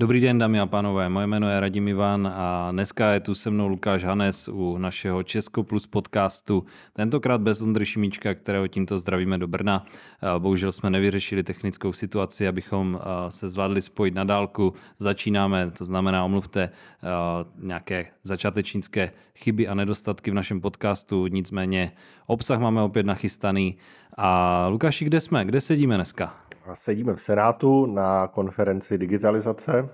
Dobrý den, dámy a pánové, moje jméno je Radim Ivan a dneska je tu se mnou Lukáš Hanes u našeho Česko Plus podcastu. Tentokrát bez Ondry Šimíčka, kterého tímto zdravíme do Brna. Bohužel jsme nevyřešili technickou situaci, abychom se zvládli spojit na dálku. Začínáme, to znamená omluvte nějaké začátečnické chyby a nedostatky v našem podcastu, nicméně obsah máme opět nachystaný. A Lukáši, kde jsme? Kde sedíme dneska? Sedíme v Senátu na konferenci digitalizace.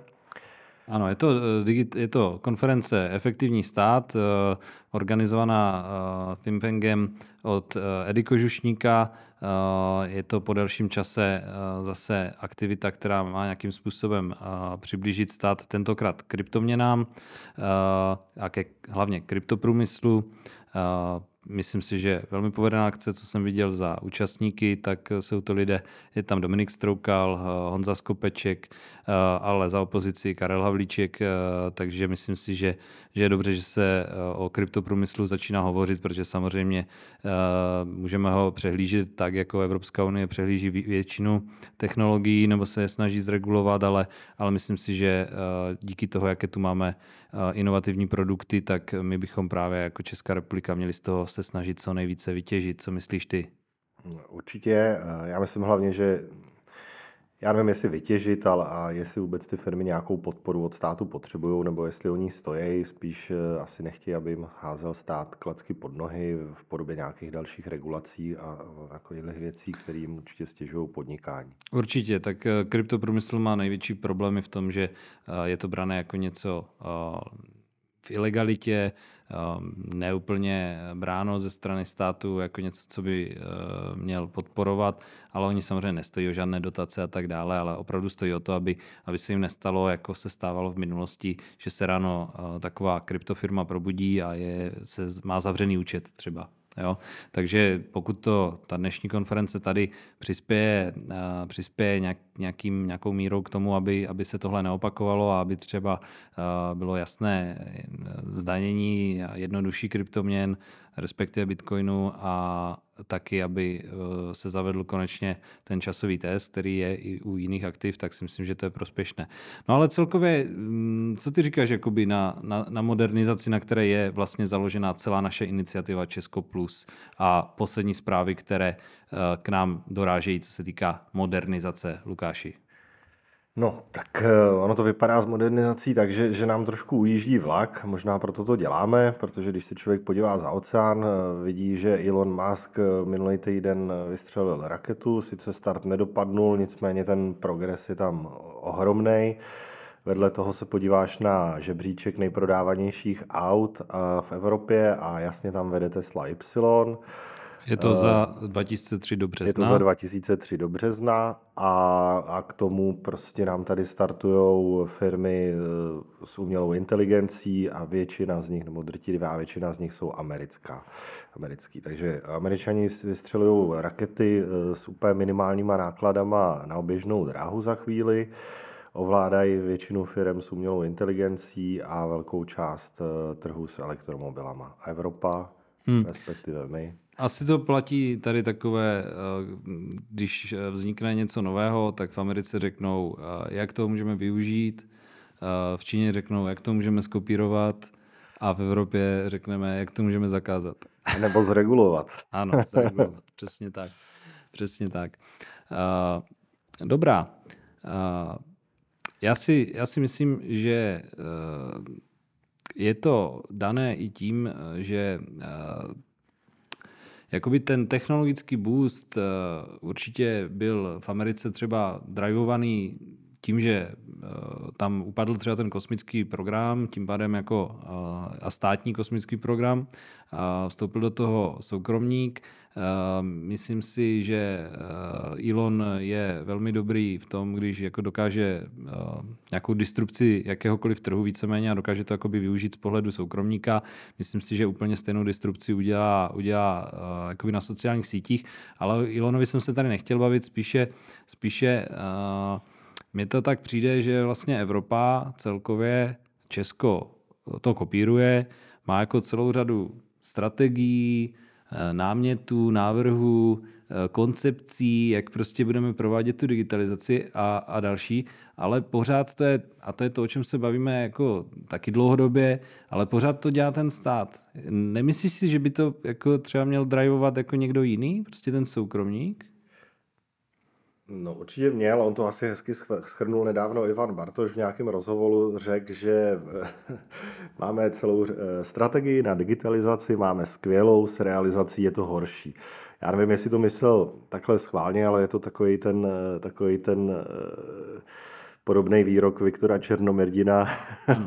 Ano, je to, eh, je to konference Efektivní stát, eh, organizovaná eh, Thimpengem od Edy Kožušníka. Je to po delším čase zase aktivita, která má nějakým způsobem přiblížit stát tentokrát kryptoměnám a ke, hlavně kryptoprůmyslu. Myslím si, že velmi povedená akce, co jsem viděl za účastníky, tak jsou to lidé, je tam Dominik Stroukal, Honza Skopeček, ale za opozici Karel Havlíček, eh, takže myslím si, že, že je dobře, že se o kryptoprůmyslu začíná hovořit, protože samozřejmě můžeme ho přehlížet tak, jako Evropská unie přehlíží většinu technologií nebo se je snaží zregulovat, ale, ale myslím si, že díky toho, jaké tu máme inovativní produkty, tak my bychom právě jako Česká republika měli z toho se snažit co nejvíce vytěžit. Co myslíš ty? Určitě. Eh, já myslím hlavně, že já nevím, jestli vytěžit, ale a jestli vůbec ty firmy nějakou podporu od státu potřebují, nebo jestli oni stojí, spíš eh, asi nechtějí, aby jim házel stát klacky pod nohy v podobě nějakých dalších regulací a takových věcí, které jim určitě stěžují podnikání. Určitě, tak eh, kryptoprůmysl má největší problémy v tom, že je to brané jako něco v ilegalitě, um, neúplně bráno ze strany státu jako něco, co by uh, měl podporovat, ale oni samozřejmě nestojí o žádné dotace a tak dále, ale opravdu stojí o to, aby, aby se jim nestalo, jako se stávalo v minulosti, že se ráno uh, taková kryptofirma probudí a je, se, má zavřený účet třeba. Jo? Takže pokud to ta dnešní konference tady přispěje, uh, přispěje nějak, nějakým, nějakou mírou k tomu, aby, aby se tohle neopakovalo a aby třeba uh, bylo jasné zdanění jednodušší kryptoměn, respektive Bitcoinu a taky, aby eh, se zavedl konečně ten časový test, který je i u jiných aktiv, tak si myslím, že to je prospěšné. No ale celkově, mm, co ty říkáš jakoby na, na, na modernizaci, na které je vlastně založená celá naše iniciativa Česko Plus a poslední zprávy, které eh, k nám dorážejí, co se týká modernizace, Lukáši? No, tak eh, ono to vypadá s modernizací tak, že, že nám trošku ujíždí vlak, možná proto to děláme, protože když se člověk podívá za oceán, eh, vidí, že Elon Musk eh, minulý týden vystřelil raketu, sice start nedopadnul, nicméně ten progres je tam ohromný. Vedle toho se podíváš na žebříček nejprodávanějších aut v Evropě a jasně tam vede Tesla Y. Je to za 2003 do března? Je to za 2003 do března a, a k tomu prostě nám tady startují firmy eh, s umělou inteligencí a většina z nich, nebo drtivá většina z nich jsou americká, americký. Takže američani vystřelují rakety eh, s úplně minimálníma nákladama na oběžnou dráhu za chvíli ovládají většinu firm s umělou inteligencí a velkou část eh, trhu s elektromobilama. Evropa, hmm. respektive my, asi to platí tady takové, eh, když vznikne něco nového, tak v Americe řeknou, eh, jak to můžeme využít, eh, v Číně řeknou, jak to můžeme skopírovat a v Evropě řekneme, jak to můžeme zakázat. Nebo zregulovat. ano, zregulovat, přesně tak. Přesně tak. Dobrá. Já si, já si myslím, že je to dané i tím, že Jakoby ten technologický boost eh, určitě byl v Americe třeba drivovaný tím, že eh, tam upadl třeba ten kosmický program, tím pádem jako eh, a státní kosmický program, a vstoupil do toho soukromník. Myslím si, že Elon je velmi dobrý v tom, když jako dokáže nějakou disrupci jakéhokoliv trhu víceméně a dokáže to jakoby využít z pohledu soukromníka. Myslím si, že úplně stejnou disrupci udělá, udělá jakoby na sociálních sítích, ale Elonovi jsem se tady nechtěl bavit, spíše, spíše mně to tak přijde, že vlastně Evropa celkově, Česko to kopíruje, má jako celou řadu strategií, eh, námětů, návrhů, eh, koncepcí, jak prostě budeme provádět tu digitalizaci a, a další. ale pořád to je, a to je to, o čem se bavíme jako taky dlouhodobě, ale pořád to dělá ten stát. Nemyslíš si, že by to jako třeba měl drivovat jako někdo jiný, prostě ten soukromník? No určitě měl, on to asi hezky schrnul nedávno Ivan Bartoš v nějakém rozhovoru, řekl, že máme celou eh, strategii na digitalizaci, máme skvělou, s realizací je to horší. Já nevím, jestli to myslel takhle schválně, ale je to takový ten, eh, takový ten eh, podobný výrok Viktora Černomerdina. Hmm.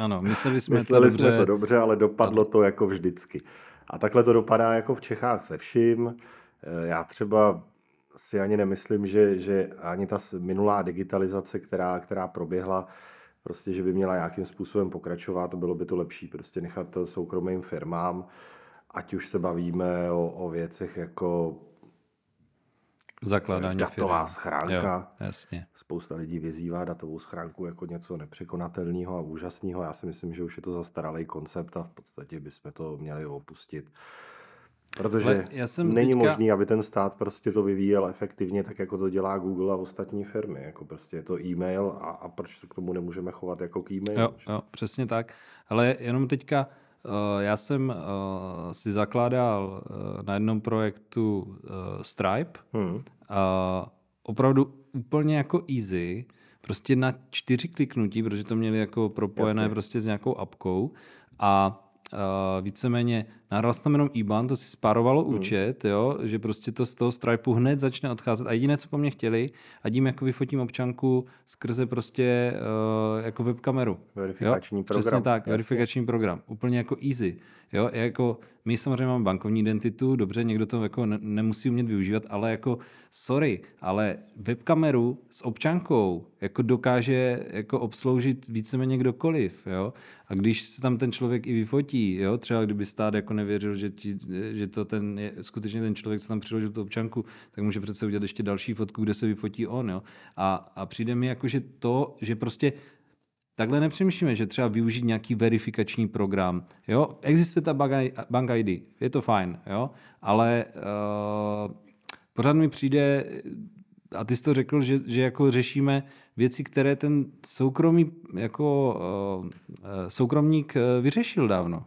Ano, mysleli jsme mysleli to dobře. jsme to dobře, ale dopadlo to jako vždycky. A takhle to dopadá jako v Čechách se vším. Já třeba si ani nemyslím, že, že ani ta minulá digitalizace, která, která proběhla, prostě, že by měla nějakým způsobem pokračovat, bylo by to lepší prostě nechat soukromým firmám, ať už se bavíme o, o věcech jako Zakládání datová firmy. schránka. Jo, jasně. Spousta lidí vyzývá datovou schránku jako něco nepřekonatelného a úžasného. Já si myslím, že už je to zastaralý koncept a v podstatě bychom to měli opustit. Protože já jsem není teďka... možný, aby ten stát prostě to vyvíjel efektivně, tak jako to dělá Google a ostatní firmy. Jako prostě je to e-mail a, a proč se k tomu nemůžeme chovat jako k e-mailu? Jo, jo, přesně tak. Ale jenom teďka, uh, já jsem uh, si zakládal uh, na jednom projektu Stripe. Hmm. Opravdu úplně jako easy, prostě na čtyři kliknutí, protože to měli jako propojené Jasně. prostě s nějakou apkou a uh, víceméně nahrál tam jenom IBAN, to si spárovalo hmm. účet, jo, že prostě to z toho Stripe hned začne odcházet. A jediné, co po mně chtěli, ať jim jako vyfotím občanku skrze prostě uh, jako webkameru. Verifikační jo? program. Přesně tak, jasně. verifikační program. Úplně jako easy. Jo, jako my samozřejmě máme bankovní identitu, dobře, někdo to jako ne, nemusí umět využívat, ale jako sorry, ale webkameru s občankou jako dokáže jako obsloužit víceméně kdokoliv, jo. A když se tam ten člověk i vyfotí, jo, třeba kdyby stát jako nevěřil, že, ti, že to ten je skutečně ten člověk, co tam přiložil tu občanku, tak může přece udělat ještě další fotku, kde se vyfotí on, jo. A, a přijde mi jako, že to, že prostě takhle nepřemýšlíme, že třeba využít nějaký verifikační program. Jo? Existuje ta bank ID, je to fajn, jo? ale uh, pořád mi přijde, a ty jsi to řekl, že, že jako řešíme věci, které ten soukromý, jako, uh, soukromník vyřešil dávno.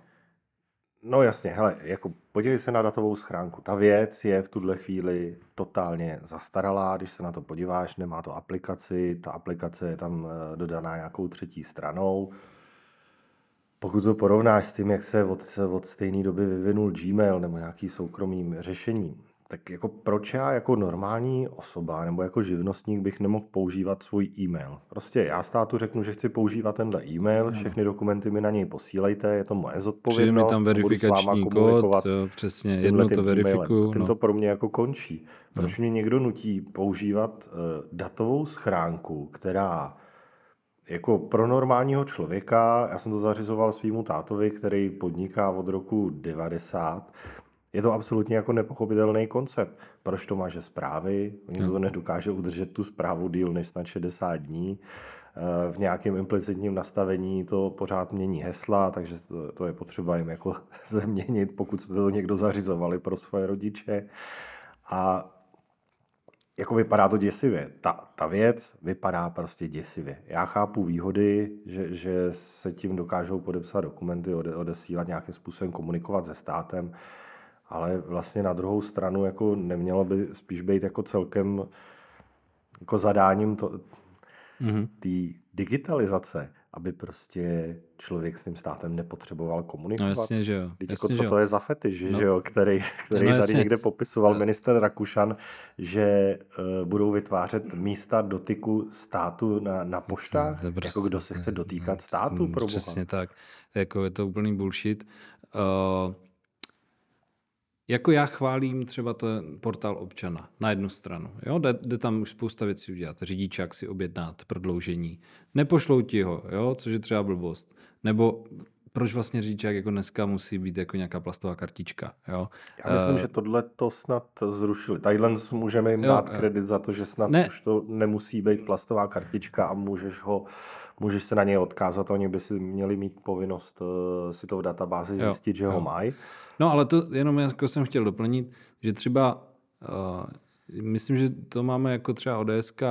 No jasně, hele, jako podívej se na datovou schránku. Ta věc je v tuhle chvíli totálně zastaralá, když se na to podíváš, nemá to aplikaci, ta aplikace je tam eh, dodaná nějakou třetí stranou. Pokud to porovnáš s tím, jak se od, od stejné doby vyvinul Gmail nebo nějaký soukromý řešení, tak jako proč já jako normální osoba nebo jako živnostník bych nemohl používat svůj e-mail? Prostě já státu řeknu, že chci používat tenhle e-mail, všechny dokumenty mi na něj posílejte, je to moje zodpovědnost. Přijde mi tam verifikační kód, jo, přesně, jedno to verifikuju. Tím no. to pro mě jako končí. Proč no. mě někdo nutí používat uh, datovou schránku, která jako pro normálního člověka, já jsem to zařizoval svýmu tátovi, který podniká od roku 90, je to absolutně jako nepochopitelný koncept. Proč to máže zprávy? Oni to nedokáže udržet tu zprávu díl než snad 60 dní. Eh, v nějakém implicitním nastavení to pořád mění hesla, takže to je potřeba jim jako změnit, pokud se to někdo zařizovali pro svoje rodiče. A jako vypadá to děsivě. Ta, ta věc vypadá prostě děsivě. Já chápu výhody, že, že se tím dokážou podepsat dokumenty, ode, odesílat nějakým způsobem komunikovat se státem, ale vlastně na druhou stranu jako nemělo by spíš být jako celkem jako zadáním to, mm-hmm. té digitalizace, aby prostě člověk s tím státem nepotřeboval komunikovat. No jasně, že jo. Teď jako jasně, jako, co to je za fetiš, no. že jo, který, který no, tady někde popisoval no. minister Rakušan, že uh, budou vytvářet místa dotyku státu na, na poštách, to prostě, jako kdo se chce dotýkat státu, pro Přesně tak, jako je to úplný bullshit. Uh, jako já chválím třeba ten portál občana na jednu stranu. Jo? Jde, jde tam už spousta věcí udělat. Řidičák si objednat, prodloužení. Nepošlou ti ho, jo? což je třeba blbost. Nebo proč vlastně řidičák jako dneska musí být jako nějaká plastová kartička. Jo? Já myslím, uh, že tohle to snad zrušili. Tadyhle můžeme jim jo, dát kredit za to, že snad ne. už to nemusí být plastová kartička a můžeš ho můžeš se na něj odkázat, oni by si měli mít povinnost uh, si to v databázi jo, zjistit, že jo. ho mají. No ale to jenom jako jsem chtěl doplnit, že třeba uh, myslím, že to máme jako třeba ODSK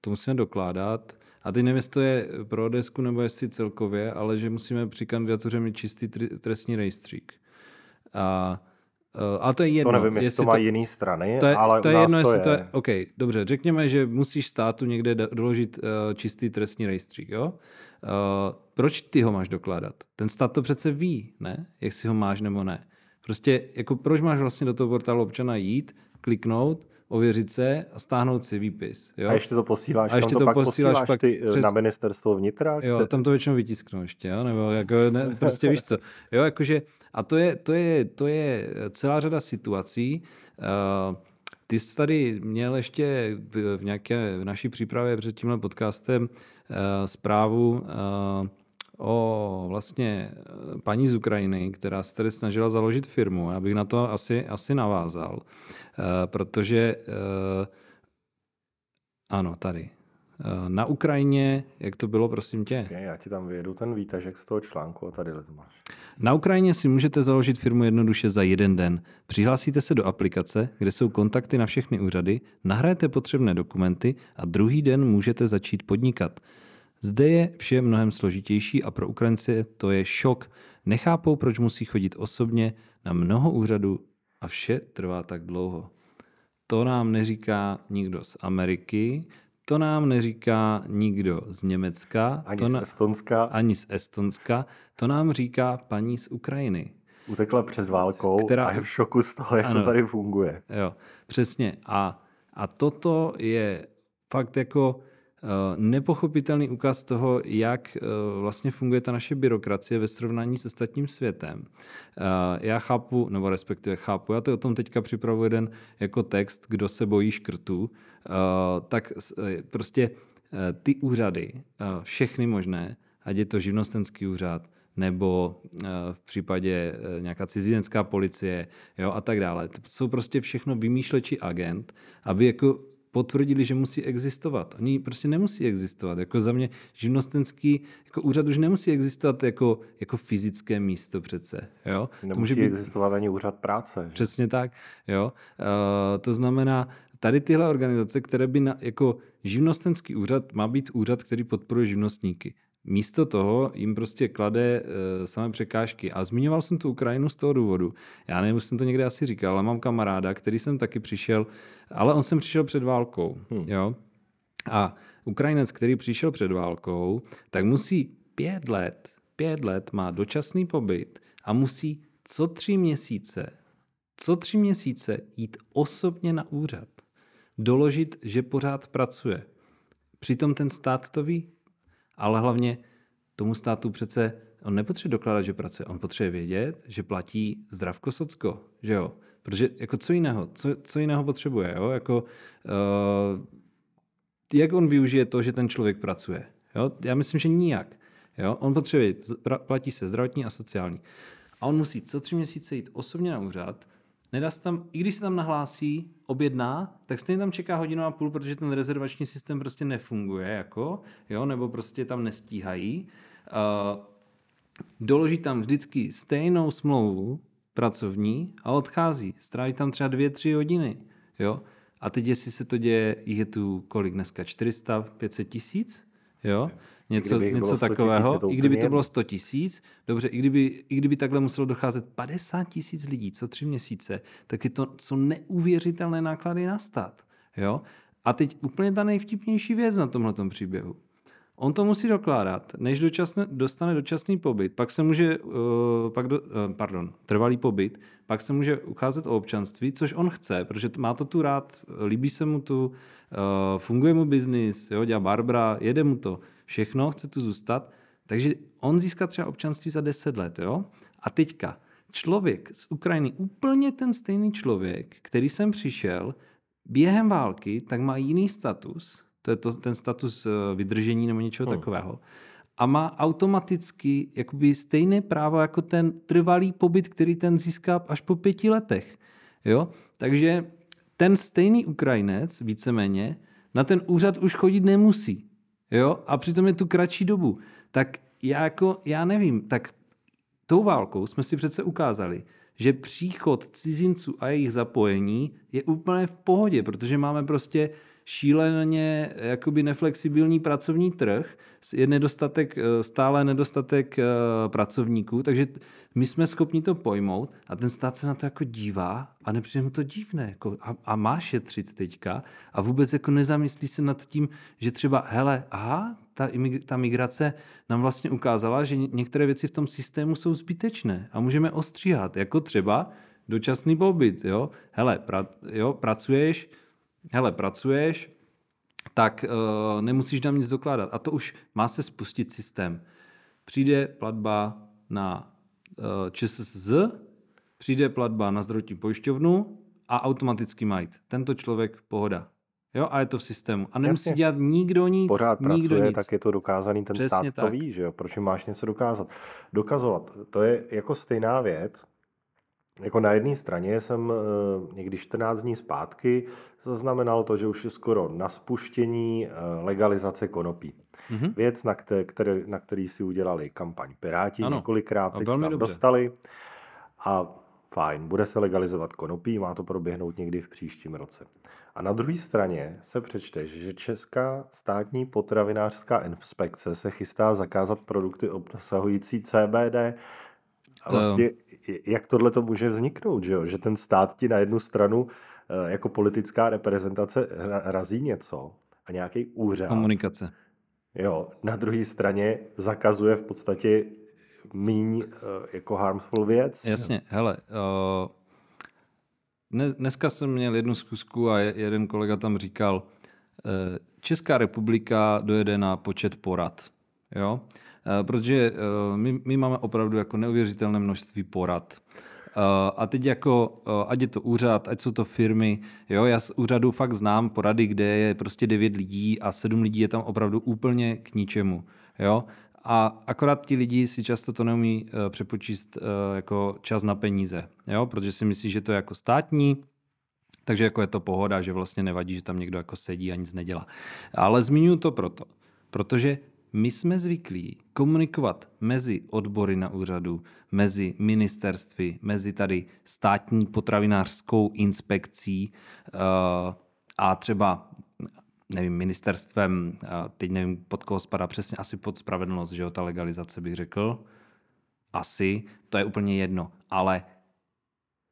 to musíme dokládat. A teď nevím, jestli to je pro desku nebo jestli celkově, ale že musíme při kandidatuře mít čistý trestní rejstřík. A Uh, ale to je jedno. To nevím, jestli to má to, jiný strany, to je, ale to je jedno, jestli je. to je... OK, dobře, řekněme, že musíš státu někde doložit uh, čistý trestní rejstřík, jo? Uh, proč ty ho máš dokládat? Ten stát to přece ví, ne? Jak si ho máš nebo ne. Prostě, jako proč máš vlastně do toho portálu občana jít, kliknout, ověřit se a stáhnout si výpis. Jo? A ještě to posíláš, a ještě to, to pak posíláš, posíláš pak ty eh, přes... na ministerstvo vnitra? Jo, tam to většinou vytisknou ještě, jo? nebo jako, ne, prostě víš co. Jo, jakože, a to je, to, je, to je celá řada situací. Uh, ty jsi tady měl ještě v nějaké v naší přípravě před tímhle podcastem uh, zprávu uh, o vlastně paní z Ukrajiny, která se tady snažila založit firmu. Já bych na to asi, asi navázal. Eh, protože eh, ano, tady. Eh, na Ukrajině, jak to bylo, prosím tě? Okay, já ti tam vyjedu ten výtažek z toho článku a tady to máš. Na Ukrajině si můžete založit firmu jednoduše za jeden den. Přihlásíte se do aplikace, kde jsou kontakty na všechny úřady, nahrajete potřebné dokumenty a druhý den můžete začít podnikat. Zde je vše mnohem složitější a pro Ukrajince to je šok. Nechápou, proč musí chodit osobně na mnoho úřadů a vše trvá tak dlouho. To nám neříká nikdo z Ameriky, to nám neříká nikdo z Německa. Ani to z Estonska. Ani z Estonska. To nám říká paní z Ukrajiny. Utekla před válkou která, a je v šoku z toho, jak ano, to tady funguje. Jo, přesně. A, a toto je fakt jako nepochopitelný ukaz toho, jak eh, vlastně funguje ta naše byrokracie ve srovnání s ostatním světem. Eh, já chápu, nebo respektive chápu, já to o tom teďka připravuji jeden jako text, kdo se bojí škrtů, tak prostě ty úřady, všechny možné, ať je to živnostenský úřad, nebo v případě nějaká cizinecká policie jo, a tak dále. To jsou prostě všechno vymýšleči agent, aby jako potvrdili, že musí existovat. Oni prostě nemusí existovat. Jako za mě živnostenský jako úřad už nemusí existovat jako, jako fyzické místo přece. Jo? Nemusí to může být... existovat ani úřad práce. Přesně tak. Jo? Uh, to znamená, tady tyhle organizace, které by na, jako živnostenský úřad má být úřad, který podporuje živnostníky. Místo toho jim prostě klade e, samé překážky. A zmiňoval jsem tu Ukrajinu z toho důvodu. Já nevím, už jsem to někde asi říkal, ale mám kamaráda, který jsem taky přišel, ale on jsem přišel před válkou. Hmm. Jo? A Ukrajinec, který přišel před válkou, tak musí pět let, pět let má dočasný pobyt a musí co tři měsíce, co tři měsíce jít osobně na úřad. Doložit, že pořád pracuje. Přitom ten stát to ví ale hlavně tomu státu přece on nepotřebuje dokládat, že pracuje, on potřebuje vědět, že platí zdravko socko, že jo? Protože jako co jiného, co, co jiného potřebuje, jo? Jako, uh, jak on využije to, že ten člověk pracuje? Jo? Já myslím, že nijak. Jo? On potřebuje, platí se zdravotní a sociální. A on musí co tři měsíce jít osobně na úřad, nedá se tam, i když se tam nahlásí, objedná, tak stejně tam čeká hodinu a půl, protože ten rezervační systém prostě nefunguje, jako, jo, nebo prostě tam nestíhají. Uh, doloží tam vždycky stejnou smlouvu pracovní a odchází. Stráví tam třeba dvě, tři hodiny, jo. A teď, jestli se to děje, je tu kolik dneska, 400, 500 tisíc, jo něco, něco takového, i kdyby to bylo 100 tisíc, dobře, i kdyby, i kdyby takhle muselo docházet 50 tisíc lidí co tři měsíce, tak je to co neuvěřitelné náklady na stát. Jo? A teď úplně ta nejvtipnější věc na tomhle příběhu. On to musí dokládat, než dočasne, dostane dočasný pobyt, pak se může, uh, pak do, uh, pardon, trvalý pobyt, pak se může ucházet o občanství, což on chce, protože má to tu rád, líbí se mu tu, uh, funguje mu biznis, jo, dělá Barbara, jede mu to všechno, chce tu zůstat, takže on získá třeba občanství za 10 let, jo? A teďka, člověk z Ukrajiny, úplně ten stejný člověk, který sem přišel během války, tak má jiný status, to je to, ten status eh, vydržení nebo něčeho hmm. takového, a má automaticky jakoby stejné právo jako ten trvalý pobyt, který ten získá až po pěti letech. Jo? Takže ten stejný Ukrajinec, víceméně, na ten úřad už chodit nemusí. Jo? A přitom je tu kratší dobu. Tak já jako, já nevím, tak tou válkou jsme si přece ukázali, že příchod cizinců a jejich zapojení je úplně v pohodě, protože máme prostě šíleně jakoby neflexibilní pracovní trh, je nedostatek, eh, stále nedostatek eh, pracovníků, takže my jsme schopni to pojmout a ten stát se na to jako dívá a nepřijde mu to divné jako a, a má šetřit teďka a vůbec jako nezamyslí se nad tím, že třeba hele, aha, ta, ta migrace nám vlastně ukázala, že některé věci v tom systému jsou zbytečné a můžeme ostříhat, jako třeba dočasný pobyt, jo. Hele, pra, jo, pracuješ, hele, pracuješ, tak uh, nemusíš tam nic dokládat. A to už má se spustit systém. Přijde platba na uh, ČSSZ, přijde platba na zdravotní pojišťovnu a automaticky mají. Tento člověk pohoda. Jo, a je to v systému. A nemusí Jasně. dělat nikdo nic. Pořád nikdo pracuje, nic. tak je to dokázaný, ten Přesně stát tak. to ví, že jo? Proč máš něco dokázat? Dokazovat. To je jako stejná věc, jako na jedné straně jsem eh, někdy 14 dní zpátky zaznamenal to, že už je skoro na spuštění eh, legalizace konopí. Mm-hmm. Věc, na, který, na který si udělali kampaň Piráti ano. několikrát, teď tam dobře. dostali a fajn, bude se legalizovat konopí, má to proběhnout někdy v příštím roce. A na druhé straně se přečteš, že Česká státní potravinářská inspekce se chystá zakázat produkty obsahující CBD a vlastně jak tohle to může vzniknout, že, jo? že ten stát ti na jednu stranu eh, jako politická reprezentace razí něco a nějaký úřad. Komunikace. Jo, na druhé straně zakazuje v podstatě míň eh, jako harmful věc. Jasně, jo. hele, uh, dneska jsem měl jednu zkusku a jeden kolega tam říkal, uh, Česká republika dojede na počet porad. Jo? Eh, protože eh, my, my máme opravdu jako neuvěřitelné množství porad. Uh, a teď jako, ať je to úřad, ať jsou to firmy, jo, já z úřadu fakt znám porady, kde je prostě devět lidí a sedm lidí je tam opravdu úplně k ničemu, jo. A akorát ti lidi si často to neumí přepočíst jako čas na peníze, jo, protože si myslí, že to je jako státní, takže jako je to pohoda, že vlastně nevadí, že tam někdo jako sedí a nic nedělá. Ale zmiňuji to proto, protože my jsme zvyklí komunikovat mezi odbory na úřadu, mezi ministerstvy, mezi tady státní potravinářskou inspekcí uh, a třeba nevím, ministerstvem, uh, teď nevím, pod koho spadá přesně, asi pod spravedlnost, že jo, ta legalizace bych řekl. Asi, to je úplně jedno, ale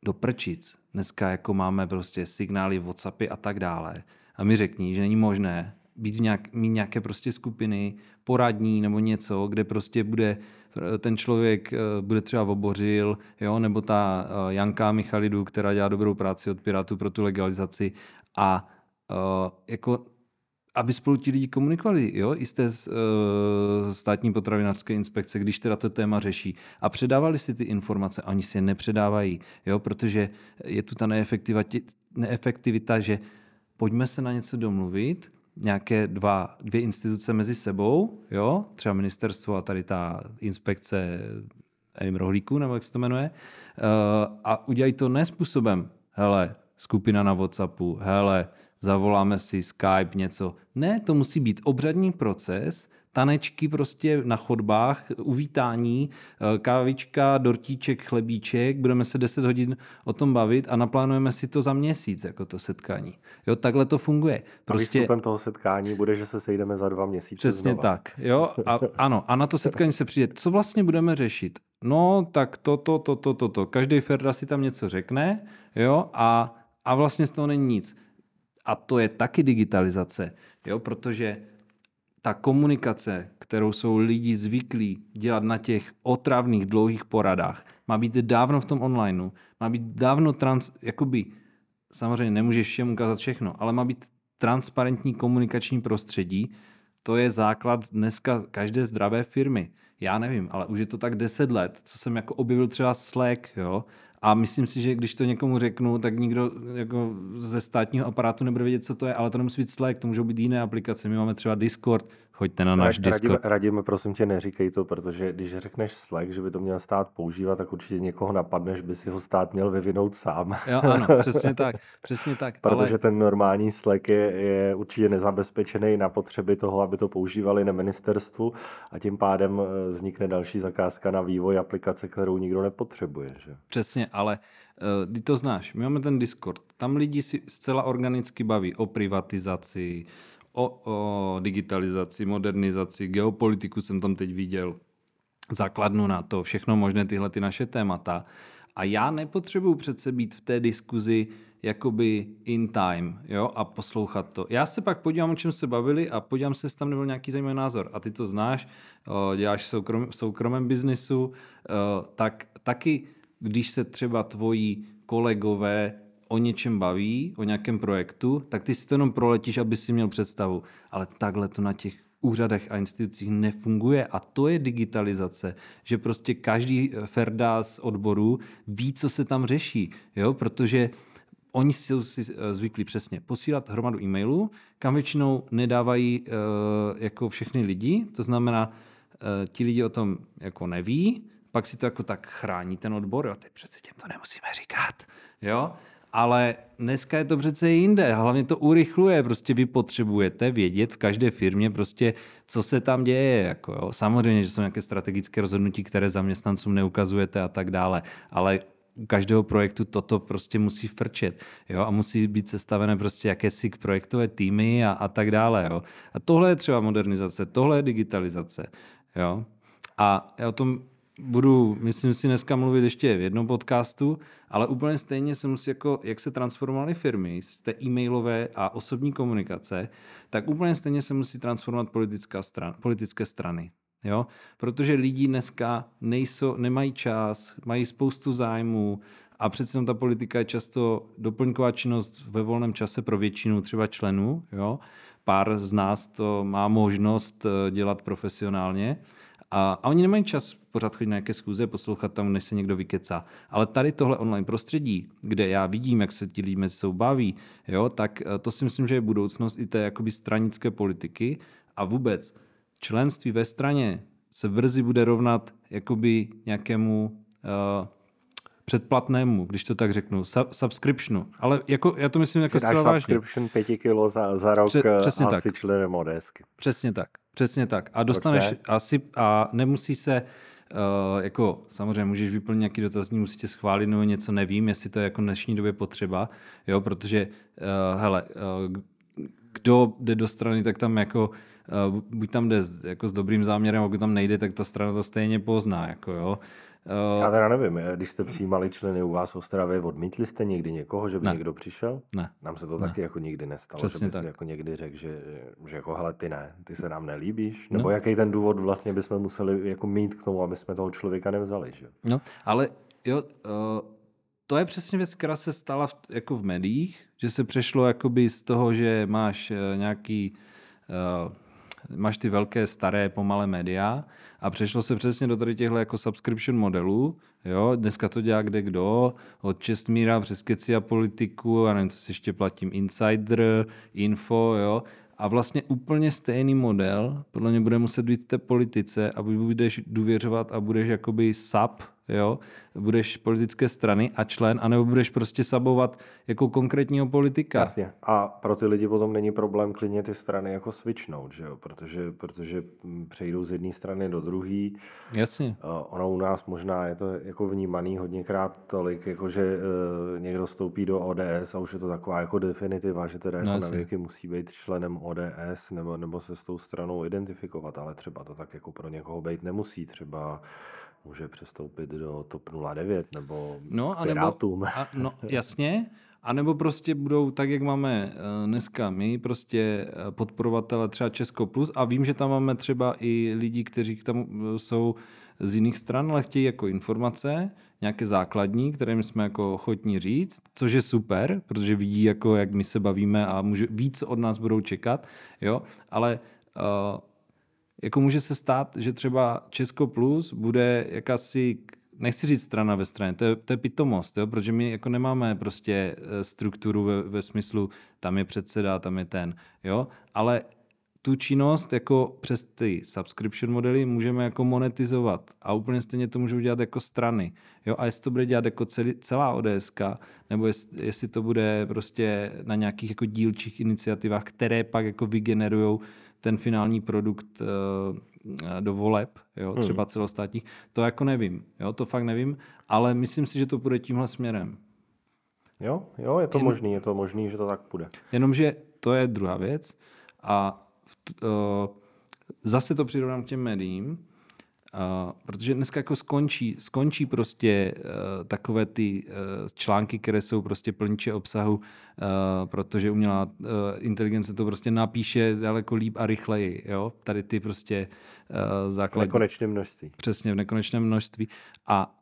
do prčic. Dneska jako máme prostě signály, Whatsappy a tak dále. A mi řekni, že není možné, být v nějak, mít nějaké prostě skupiny, poradní nebo něco, kde prostě bude ten člověk eh, bude třeba obořil, jo, nebo ta eh, Janka Michalidu, která dělá dobrou práci od Pirátů pro tu legalizaci a jako aby spolu ti lidi komunikovali, jo, i z té uh, státní potravinářské inspekce, když teda to téma řeší. A předávali si ty informace, oni si je nepředávají, jo, protože je tu ta neefektivita, neefektivita, že pojďme se na něco domluvit, nějaké dva, dvě instituce mezi sebou, jo, třeba ministerstvo a tady ta inspekce nevím, rohlíků, nebo jak se to jmenuje, uh, a udělají to ne způsobem, hele, skupina na Whatsappu, hele, zavoláme si Skype, něco. Ne, to musí být obřadní proces, tanečky prostě na chodbách, uvítání, eh, kávička, dortíček, chlebíček, budeme se 10 hodin o tom bavit a naplánujeme si to za měsíc, jako to setkání. Jo, takhle to funguje. Prostě... A výstupem toho setkání bude, že se sejdeme za dva měsíce Přesně znova. tak. Jo, a, ano, a na to setkání se přijde. Co vlastně budeme řešit? No, tak toto, toto, toto. To, to. Každý Ferda si tam něco řekne, jo, a, a vlastně z toho není nic. A to je taky digitalizace, jo, protože ta komunikace, kterou jsou lidi zvyklí dělat na těch otravných dlouhých poradách, má být dávno v tom onlineu, má být dávno trans, jakoby, samozřejmě nemůžeš všem ukázat všechno, ale má být transparentní komunikační prostředí, to je základ dneska každé zdravé firmy. Já nevím, ale už je to tak 10 let, co jsem jako objevil třeba Slack, jo, a myslím si, že když to někomu řeknu, tak nikdo jako ze státního aparátu nebude vědět, co to je, ale to nemusí být Slack, to můžou být jiné aplikace. My máme třeba Discord, choďte na náš Discord. Radíme, prosím tě, neříkej to, protože když řekneš Slack, že by to měl stát používat, tak určitě někoho napadne, že by si ho stát měl vyvinout sám. Jo, ano, přesně tak, přesně tak. protože ale... ten normální Slack je, je určitě nezabezpečený na potřeby toho, aby to používali na ministerstvu a tím pádem eh, vznikne další zakázka na vývoj aplikace, kterou nikdo nepotřebuje. Že? Přesně, ale uh, ty to znáš. My máme ten Discord. Tam lidi si zcela organicky baví o privatizaci, o, o digitalizaci, modernizaci, geopolitiku jsem tam teď viděl, základnu na to, všechno možné tyhle ty naše témata. A já nepotřebuji přece být v té diskuzi jakoby in time jo, a poslouchat to. Já se pak podívám, o čem se bavili a podívám se, jestli tam nebyl nějaký zajímavý názor. A ty to znáš, děláš v soukrom, soukromém biznisu, tak taky, když se třeba tvoji kolegové o něčem baví, o nějakém projektu, tak ty si to jenom proletíš, aby si měl představu. Ale takhle to na těch úřadech a institucích nefunguje a to je digitalizace, že prostě každý ferda z odboru ví, co se tam řeší, jo? protože oni si, si eh, zvykli přesně posílat hromadu e-mailů, kam většinou nedávají uh, jako všechny lidi, to znamená, uh, ti lidi o tom jako neví, pak si to jako tak chrání ten odbor, jo, teď přece těm to nemusíme říkat, jo, ale dneska je to přece jinde, hlavně to urychluje, prostě vy potřebujete vědět v každé firmě prostě, co se tam děje, jako jo. Samozřejmě, že jsou nějaké strategické rozhodnutí, které zaměstnancům neukazujete a tak dále, ale u každého projektu toto prostě musí frčet, jo, a musí být sestavené prostě jakési projektové týmy a, a tak dále, jo. A tohle je třeba modernizace, tohle je digitalizace, jo. A já o tom budu, myslím si, dneska mluvit ještě v jednom podcastu, ale úplně stejně se musí, jako, jak se transformovaly firmy z té e-mailové a osobní komunikace, tak úplně stejně se musí transformovat politická stran, politické strany. Jo? Protože lidi dneska nejsou, nemají čas, mají spoustu zájmů a přece ta politika je často doplňková činnost ve volném čase pro většinu třeba členů. Jo? Pár z nás to má možnost eh, dělat profesionálně, a, a oni nemají čas pořád chodit na nějaké schůze, poslouchat tam, než se někdo vykecá. Ale tady tohle online prostředí, kde já vidím, jak se ti lidi mezi sebou baví, jo, tak eh, to si myslím, že je budoucnost i té jakoby stranické politiky a vůbec členství ve straně se brzy bude rovnat jakoby nějakému uh, předplatnému, když to tak řeknu, sub- subscriptionu. Ale jako, já to myslím jako zcela vážně. subscription pěti kilo za, za rok Pře- eh, přesně asi tak. členem ODSky. Přesně tak. Přesně tak. A dostaneš Proč asi a nemusí se Uh, jako samozřejmě můžeš vyplnit nějaký dotazník, musíte schválit nebo něco, nevím, jestli to je jako v dnešní době potřeba, jo, protože uh, hele, uh, kdo jde do strany, tak tam jako uh, buď tam jde s, jako s dobrým záměrem, a kdo tam nejde, tak ta strana to stejně pozná, jako jo. Uh, Já teda nevím, když jste přijímali členy u vás v Ostravě, odmítli jste někdy někoho, že by ne. někdo přišel? Ne. Nám se to ne. taky jako nikdy nestalo, Přesně že by tak. si jako někdy řekl, že, že jako hele, ty ne, ty se nám nelíbíš? Nebo no. jaký ten důvod vlastně bychom museli jako mít k tomu, aby jsme toho člověka nevzali, že? No, ale jo, uh, to je přesně věc, která se stala v, jako v médiích, že se přešlo jakoby z toho, že máš nějaký uh, máš ty velké, staré, pomalé média a přešlo se přesně do tady těchto jako subscription modelů. Jo? Dneska to dělá kde kdo, od Čestmíra přes Keci a politiku, a nevím, co si ještě platím, Insider, Info, jo? A vlastně úplně stejný model podle mě bude muset být v té politice a budeš důvěřovat a budeš jakoby sub jo, budeš politické strany a člen, anebo budeš prostě sabovat jako konkrétního politika. Jasně. A pro ty lidi potom není problém klidně ty strany jako switchnout, že jo? Protože, protože přejdou z jedné strany do druhé. Jasně. Ono u nás možná je to jako vnímaný hodněkrát tolik, jako že uh, někdo stoupí do ODS a už je to taková jako definitiva, že teda jako no, na věky musí být členem ODS nebo, nebo se s tou stranou identifikovat, ale třeba to tak jako pro někoho být nemusí. Třeba může přestoupit do TOP 09 nebo no, a Pirátům. Nebo, a, no, jasně, a nebo prostě budou tak, jak máme eh, dneska my, prostě eh, podporovatele třeba Česko Plus. A vím, že tam máme třeba i lidi, kteří tam eh, jsou z jiných stran, ale chtějí jako informace, nějaké základní, které my jsme jako ochotní říct, což je super, protože vidí, jako, jak my se bavíme a může, víc od nás budou čekat, jo, ale uh, jako může se stát, že třeba Česko Plus bude jakási nechci říct strana ve straně, to je, to je pitomost, jo? protože my jako nemáme prostě eh, strukturu ve, ve smyslu, tam je předseda, tam je ten, jo? ale tu činnost jako přes ty subscription modely můžeme jako monetizovat a úplně stejně to můžou dělat jako strany. Jo? A jestli to bude dělat jako celý, celá ODS, nebo jestli, jestli to bude prostě na nějakých jako dílčích iniciativách, které pak jako vygenerují ten finální produkt uh, do voleb, jo? Hmm. třeba celostátních, to jako nevím. Jo? To fakt nevím, ale myslím si, že to bude tímhle směrem. Jo, jo, je to Jen... možný, je to možný, že to tak bude. Jenomže to je druhá věc a uh, zase to přirovnám k těm médiím, uh, protože dneska jako skončí, skončí prostě uh, takové ty uh, články, které jsou prostě plniče obsahu, uh, protože umělá uh, inteligence to prostě napíše daleko líp a rychleji. Jo? Tady ty prostě uh, základní... V nekonečném množství. Přesně, v nekonečném množství. A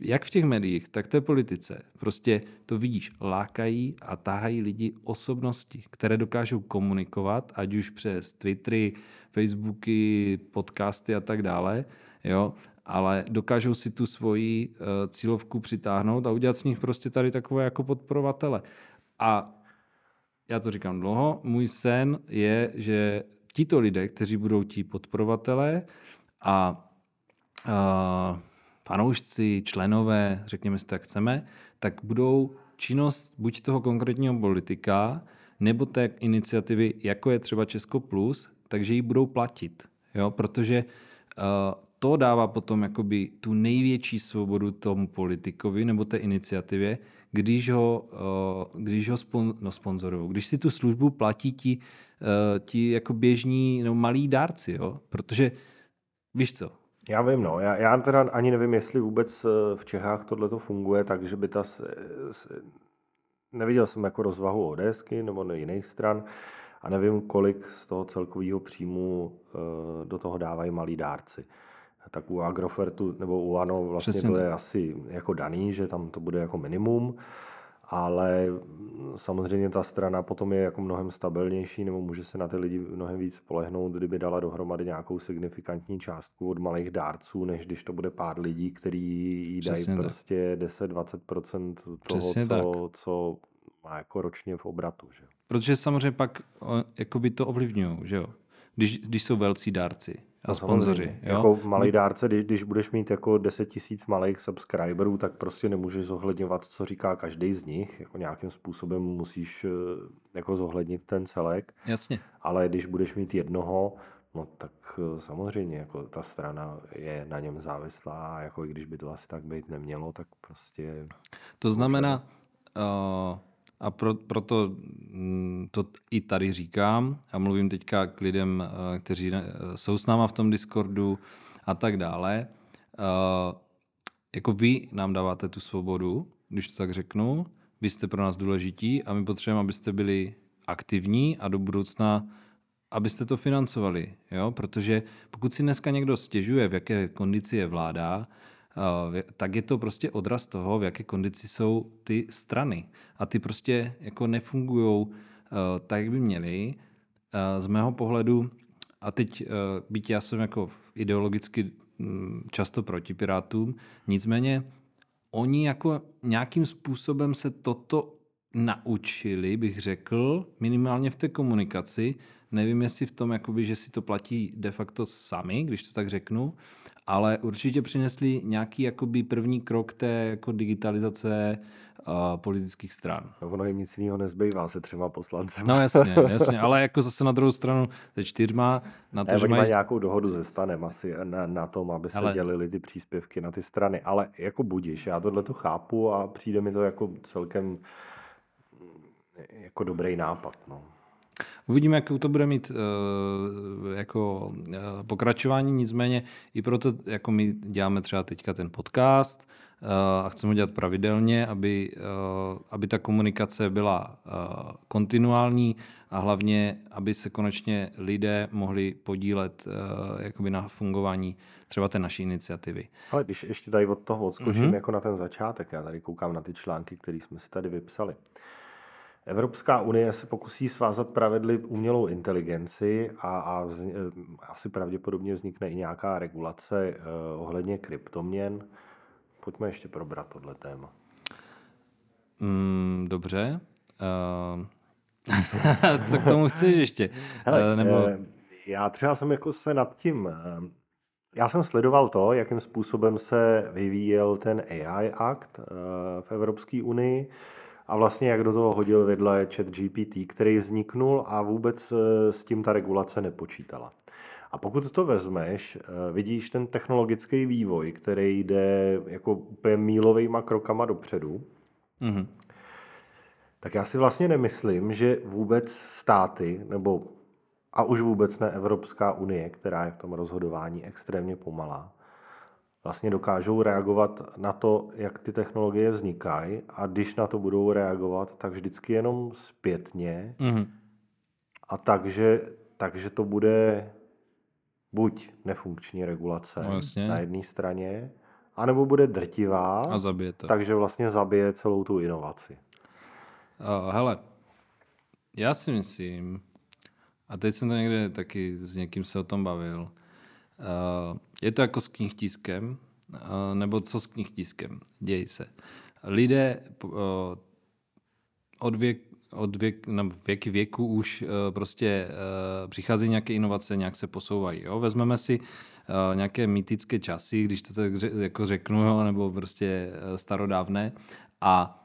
jak v těch médiích, tak té politice. Prostě to vidíš, lákají a táhají lidi osobnosti, které dokážou komunikovat, ať už přes Twittery, Facebooky, podcasty a tak dále, jo, ale dokážou si tu svoji uh, cílovku přitáhnout a udělat z nich prostě tady takové jako podporovatele. A já to říkám dlouho, můj sen je, že tito lidé, kteří budou ti podporovatelé a uh, fanoušci, členové, řekněme si tak chceme, tak budou činnost buď toho konkrétního politika, nebo té iniciativy, jako je třeba Česko Plus, takže ji budou platit. Jo? Protože uh, to dává potom jakoby tu největší svobodu tomu politikovi nebo té iniciativě, když ho, uh, když ho spon, no, sponzorují. Když si tu službu platí ti, uh, ti jako běžní no, malí dárci. Jo? Protože víš co, já vím, no. Já, já teda ani nevím, jestli vůbec eh, v Čechách tohle to funguje, takže by ta... Neviděl jsem jako rozvahu ODSky nebo jiných stran a nevím, kolik z toho celkového příjmu eh, do toho dávají malí dárci. Tak u Agrofertu nebo u ANO vlastně Přesně to je asi jako daný, že tam to bude jako minimum ale samozřejmě ta strana potom je jako mnohem stabilnější nebo může se na ty lidi mnohem víc spolehnout, kdyby dala dohromady nějakou signifikantní částku od malých dárců, než když to bude pár lidí, kteří jí dají Přesně prostě 10-20% toho, co, co má jako ročně v obratu. Že? Protože samozřejmě pak jakoby to ovlivňují, že jo? Když, když jsou velcí dárci a sponzoři. Jako malý dárce, když, když budeš mít jako 10 tisíc malých subscriberů, tak prostě nemůžeš zohledňovat, co říká každý z nich. Jako nějakým způsobem musíš eh, jako zohlednit ten celek. Jasně. Ale když budeš mít jednoho, no tak eh, samozřejmě jako ta strana je na něm závislá a jako i když by to asi tak být nemělo, tak prostě... To znamená, uh a pro, proto mm, to i tady říkám a mluvím teďka k lidem, eh, kteří eh, jsou s náma v tom Discordu a tak dále. Eh, jako vy nám dáváte tu svobodu, když to tak řeknu, vy jste pro nás důležití a my potřebujeme, abyste byli aktivní a do budoucna abyste to financovali, jo? protože pokud si dneska někdo stěžuje, v jaké kondici je vláda, tak je to prostě odraz toho, v jaké kondici jsou ty strany. A ty prostě jako nefungují eh, tak, jak by měly. Eh, z mého pohledu, a teď byť já jsem jako ideologicky mm, často proti Pirátům, nicméně oni jako nějakým způsobem se toto naučili, bych řekl, minimálně v té komunikaci. Nevím, jestli v tom, jakoby, že si to platí de facto sami, když to tak řeknu, ale určitě přinesli nějaký jakoby první krok té jako digitalizace uh, politických stran. No ono jim nic jiného nezbývá se třema poslancem. No jasně, jasně, ale jako zase na druhou stranu se čtyřma. Na to, ne, že mají nějakou dohodu se stanem asi na, na tom, aby se ale... dělili ty příspěvky na ty strany, ale jako budíš, já tohle to chápu a přijde mi to jako celkem jako dobrý nápad. No. Uvidíme, jak to bude mít uh, jako uh, pokračování, nicméně i proto, jako my děláme třeba teďka ten podcast uh, a chceme ho dělat pravidelně, aby, aby ta komunikace byla kontinuální a hlavně, aby se konečně lidé mohli podílet jakoby na fungování třeba té naší iniciativy. Ale když ještě tady od toho odskočím mm-hmm. jako na ten začátek, já tady koukám na ty články, které jsme si tady vypsali. Evropská unie se pokusí svázat pravidly umělou inteligenci a, a vz, eh, asi pravděpodobně vznikne i nějaká regulace eh, ohledně kryptoměn. Pojďme ještě probrat tohle téma. Mm, dobře. Uh, co k tomu chceš ještě? Hele, uh, nebo... já třeba jsem jako se nad tím, eh, já jsem sledoval to, jakým způsobem se vyvíjel ten AI Act eh, v Evropské unii a vlastně jak do toho hodil vedle chat GPT, který vzniknul a vůbec eh, s tím ta regulace nepočítala. A pokud to vezmeš, vidíš ten technologický vývoj, který jde jako úplně mílovými krokama dopředu, mm-hmm. tak já si vlastně nemyslím, že vůbec státy nebo a už vůbec ne Evropská unie, která je v tom rozhodování extrémně pomalá, vlastně dokážou reagovat na to, jak ty technologie vznikají a když na to budou reagovat, tak vždycky jenom zpětně mm-hmm. a takže, takže to bude buď nefunkční regulace no, na jedné straně, anebo bude drtivá, a zabije to. takže vlastně zabije celou tu inovaci. Uh, hele, já si myslím, a teď jsem to někde taky s někým se o tom bavil. Uh, je to jako s knihtiskem, uh, nebo co s knihtiskem? Děj se. Lidé uh, od, věk, od věk, na věky věku už prostě přicházejí nějaké inovace, nějak se posouvají. Jo? Vezmeme si nějaké mytické časy, když to tak jako řeknu, jo? nebo prostě starodávné. A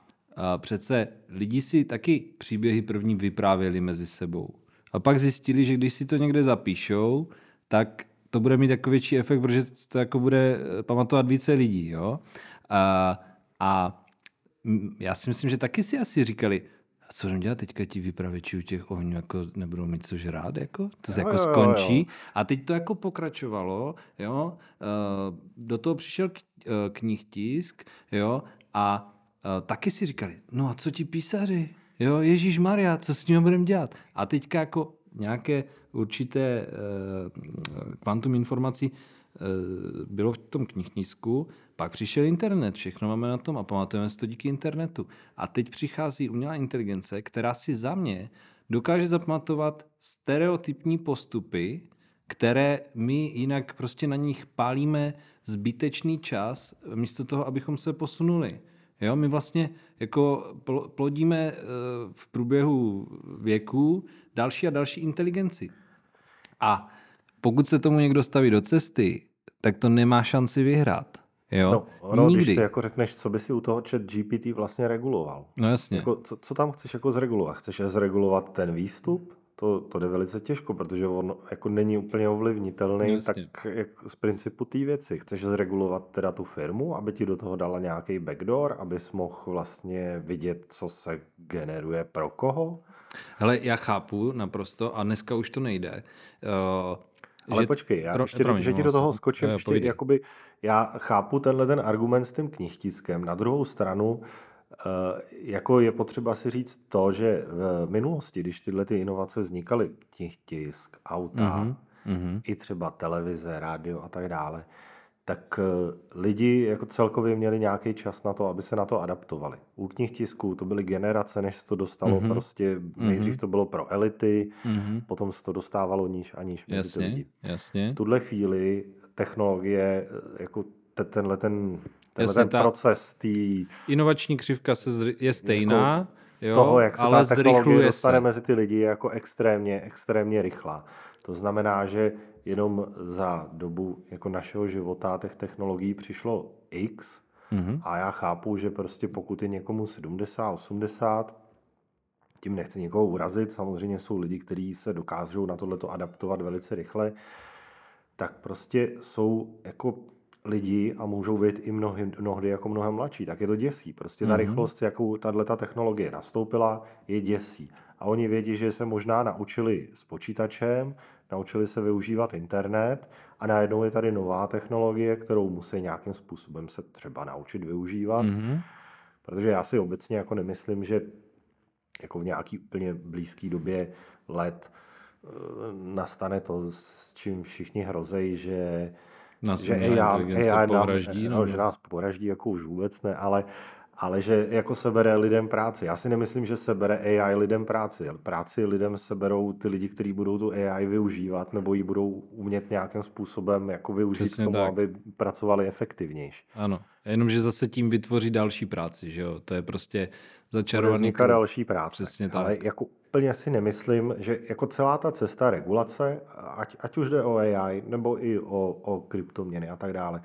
přece lidi si taky příběhy první vyprávěli mezi sebou. A pak zjistili, že když si to někde zapíšou, tak to bude mít jako větší efekt, protože to jako bude eh, pamatovat více lidí. Jo? A, a já si myslím, že taky si asi říkali, a co budeme dělat teďka ti vypravěči u těch ohňů, jako nebudou mít co žrát, jako? To se jo, jako jo, skončí. Jo. A teď to jako pokračovalo, jo? Eh, do toho přišel eh, knihtisk, jo? A taky si říkali, no a co ti písaři? Jo, Ježíš Maria, co s ním budeme dělat? A teďka jako nějaké určité uh, kvantum informací uh, bylo v tom knihnízku, pak přišel internet, všechno máme na tom a pamatujeme si to díky internetu. A teď přichází umělá inteligence, která si za mě dokáže zapamatovat stereotypní postupy, které my jinak prostě na nich pálíme zbytečný čas, místo toho, abychom se posunuli. Jo, my vlastně jako plodíme eh, v průběhu věku další a další inteligenci. A pokud se tomu někdo staví do cesty, tak to nemá šanci vyhrát. Jo? No, ono, Nikdy. když si jako řekneš, co by si u toho chat GPT vlastně reguloval. No jasně. Jako, co, co tam chceš jako zregulovat? Chceš zregulovat ten výstup? To, to jde velice těžko, protože on jako není úplně ovlivnitelný no, tak jak z principu té věci. Chceš zregulovat teda tu firmu, aby ti do toho dala nějaký backdoor, abys mohl vlastně vidět, co se generuje pro koho? Hele, já chápu naprosto a dneska už to nejde. Uh, ale že... počkej, já pro, ještě, promiň, že ti do toho skočím, ještě, jakoby, já chápu tenhle ten argument s tím knihtiskem. Na druhou stranu, Eh, jako je potřeba si říct to, že v minulosti, když tyhle ty inovace vznikaly, tisk, auta, mm-hmm. i třeba televize, rádio a tak dále, tak eh, lidi jako celkově měli nějaký čas na to, aby se na to adaptovali. U knih tisků to byly generace, než se to dostalo mm-hmm. prostě, nejdřív to bylo pro elity, mm-hmm. potom se to dostávalo níž a níž mezi jasně, ty lidi. Jasně. V tuhle chvíli technologie, eh, jako tenhle ten Jasně, ten ta proces tý... Inovační křivka se zry, je stejná, jako jo, toho, jak se ale ta technologie dostane se. mezi ty lidi, je jako extrémně, extrémně rychlá. To znamená, že jenom za dobu jako našeho života těch technologií přišlo X mm-hmm. a já chápu, že prostě pokud je někomu 70, 80, tím nechci někoho urazit, samozřejmě jsou lidi, kteří se dokážou na tohleto adaptovat velice rychle, tak prostě jsou jako lidi a můžou být i mnohy, mnohdy jako mnohem mladší, tak je to děsí. Prostě ta mm-hmm. rychlost, jakou tato technologie nastoupila, je děsí. A oni vědí, že se možná naučili s počítačem, naučili se využívat internet a najednou je tady nová technologie, kterou musí nějakým způsobem se třeba naučit využívat. Mm-hmm. Protože já si obecně jako nemyslím, že jako v nějaký úplně blízké době let eh, nastane to, s čím všichni hrozejí, že nás že AI, AI nám, no, že nás pohraždí, jako už vůbec ne, ale, ale že jako sebere lidem práci. Já si nemyslím, že sebere AI lidem práci. Práci lidem seberou ty lidi, kteří budou tu AI využívat nebo ji budou umět nějakým způsobem jako využít Přesně k tomu, tak. aby pracovali efektivnější. Ano, jenomže zase tím vytvoří další práci, že jo? To je prostě začarovaný... Bude další práce. Přesně tak. Ale jako úplně si nemyslím, že jako celá ta cesta regulace, ať, ať už jde o AI, nebo i o, o kryptoměny a tak dále,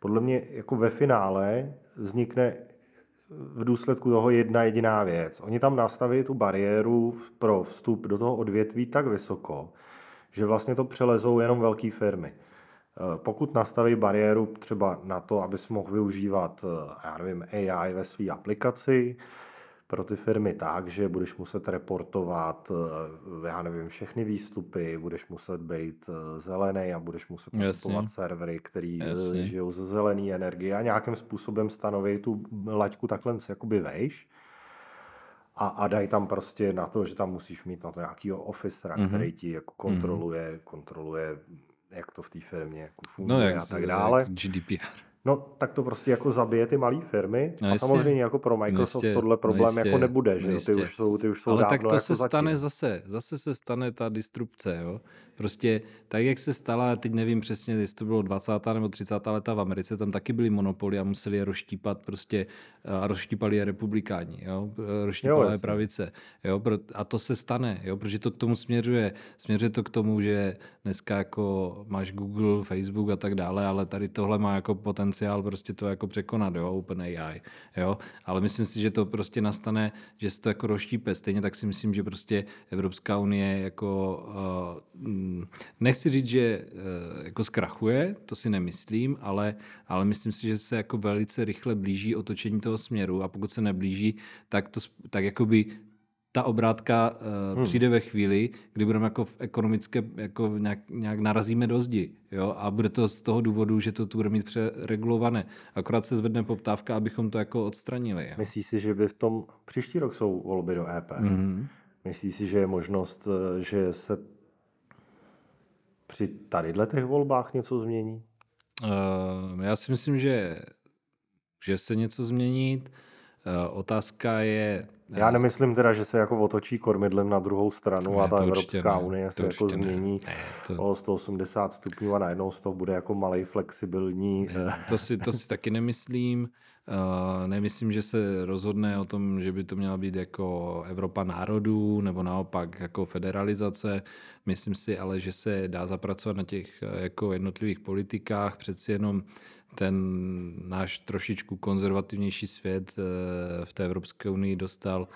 podle mě jako ve finále vznikne v důsledku toho jedna jediná věc. Oni tam nastaví tu bariéru pro vstup do toho odvětví tak vysoko, že vlastně to přelezou jenom velké firmy. Eh, pokud nastaví bariéru třeba na to, abys mohl využívat, eh, já nevím, AI ve své aplikaci, pro ty firmy tak, že budeš muset reportovat, eh, já nevím, všechny výstupy, budeš muset být zelený a budeš muset kupovat servery, který Jasně. žijou ze zelené energie a nějakým způsobem stanoví tu laťku takhle jakoby vejš. A, a dají tam prostě na to, že tam musíš mít na to nějakého officera, mm-hmm. který ti jako kontroluje, mm-hmm. kontroluje jak to v té firmě jako no, funguje no, jak, a tak dále. Jak GDPR. No, tak to prostě jako zabije ty malé firmy. No, a samozřejmě jako pro Microsoft jistě, tohle problém no, jistě, jako nebude, že no, ty už jsou, ty už jsou Ale dávno tak to jako se zatím. stane zase, zase se stane ta disrupce, jo. Prostě tak, jak se stala, teď nevím přesně, jestli to bylo 20. nebo 30. leta v Americe, tam taky byly monopoly a museli je rozštípat prostě a rozštípali je republikáni, jo, rozštípala je pravice, jo, a to se stane, jo, protože to k tomu směřuje, směřuje to k tomu, že dneska jako máš Google, Facebook a tak dále, ale tady tohle má jako potenciál prostě to jako překonat, jo, OpenAI, jo, ale myslím si, že to prostě nastane, že se to jako rozštípe, stejně tak si myslím, že prostě Evropská unie jako uh, nechci říct, že eh, jako zkrachuje, to si nemyslím, ale, ale myslím si, že se jako velice rychle blíží otočení toho směru a pokud se neblíží, tak, to, tak jakoby ta obrátka uh, hmm. přijde ve chvíli, kdy budeme jako v ekonomické, jako nějak, nějak narazíme do zdi. Jo? A bude to z toho důvodu, že to tu bude mít přeregulované. Akorát se zvedne poptávka, abychom to jako odstranili. Jo? Myslíš si, že by v tom příští rok jsou volby do EP? Mm-hmm. Myslíš si, že je možnost, eh, že se při tadyhle těch volbách něco změní? Uh, já si myslím, že že se něco změnit. Uh, otázka je... Já nemyslím teda, že se jako otočí kormidlem na druhou stranu ne, a ta Evropská ne, unie se jako změní ne, to... o 180 stupňů a najednou z toho bude jako malý flexibilní... Ne, to, si, to si taky nemyslím. Uh, nemyslím, že se rozhodne o tom, že by to měla být jako Evropa národů nebo naopak jako federalizace. Myslím si ale, že se dá zapracovat na těch eh, jako jednotlivých politikách. Přeci jenom ten náš trošičku konzervativnější svět eh, v té Evropské unii dostal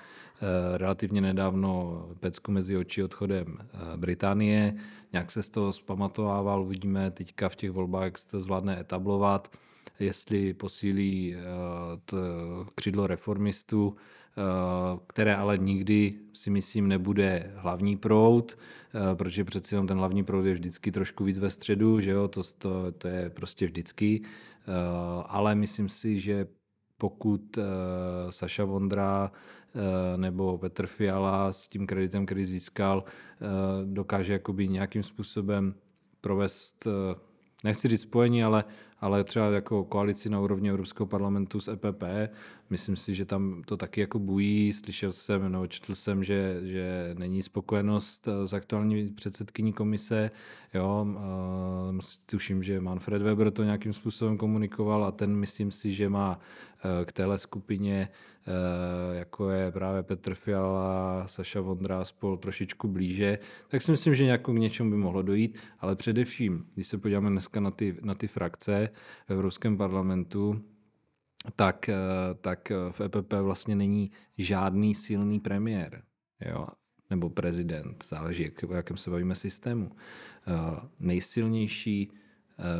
relativně nedávno pecku mezi oči odchodem Británie. Nějak se z toho zpamatovával, uvidíme teďka v těch volbách, jak se to zvládne etablovat jestli posílí eh, to křidlo reformistů, eh, které ale nikdy si myslím nebude hlavní proud, eh, protože přeci jenom ten hlavní proud je vždycky trošku víc ve středu, že jo, to, to, to je prostě vždycky, ale myslím si, že pokud Saša Vondra nebo Petr Fiala s tím kreditem, který získal, dokáže jakoby nějakým způsobem provést, nechci říct spojení, ale ale třeba jako koalici na úrovni Evropského parlamentu s EPP, myslím si, že tam to taky jako bují. Slyšel jsem, no, četl jsem, že, že není spokojenost eh, s aktuální předsedkyní komise. Jo, uh, tuším, že Manfred Weber to nějakým způsobem komunikoval a ten myslím si, že má uh, k téhle skupině jako je právě Petr Fiala, Saša Vondra spol trošičku blíže, tak si myslím, že nějak k něčemu by mohlo dojít, ale především, když se podíváme dneska na ty, na ty frakce v Evropském parlamentu, tak, eh, tak v EPP vlastně není žádný silný premiér, jo? nebo prezident, záleží, jak, o jakém se bavíme systému. Uh, nejsilnější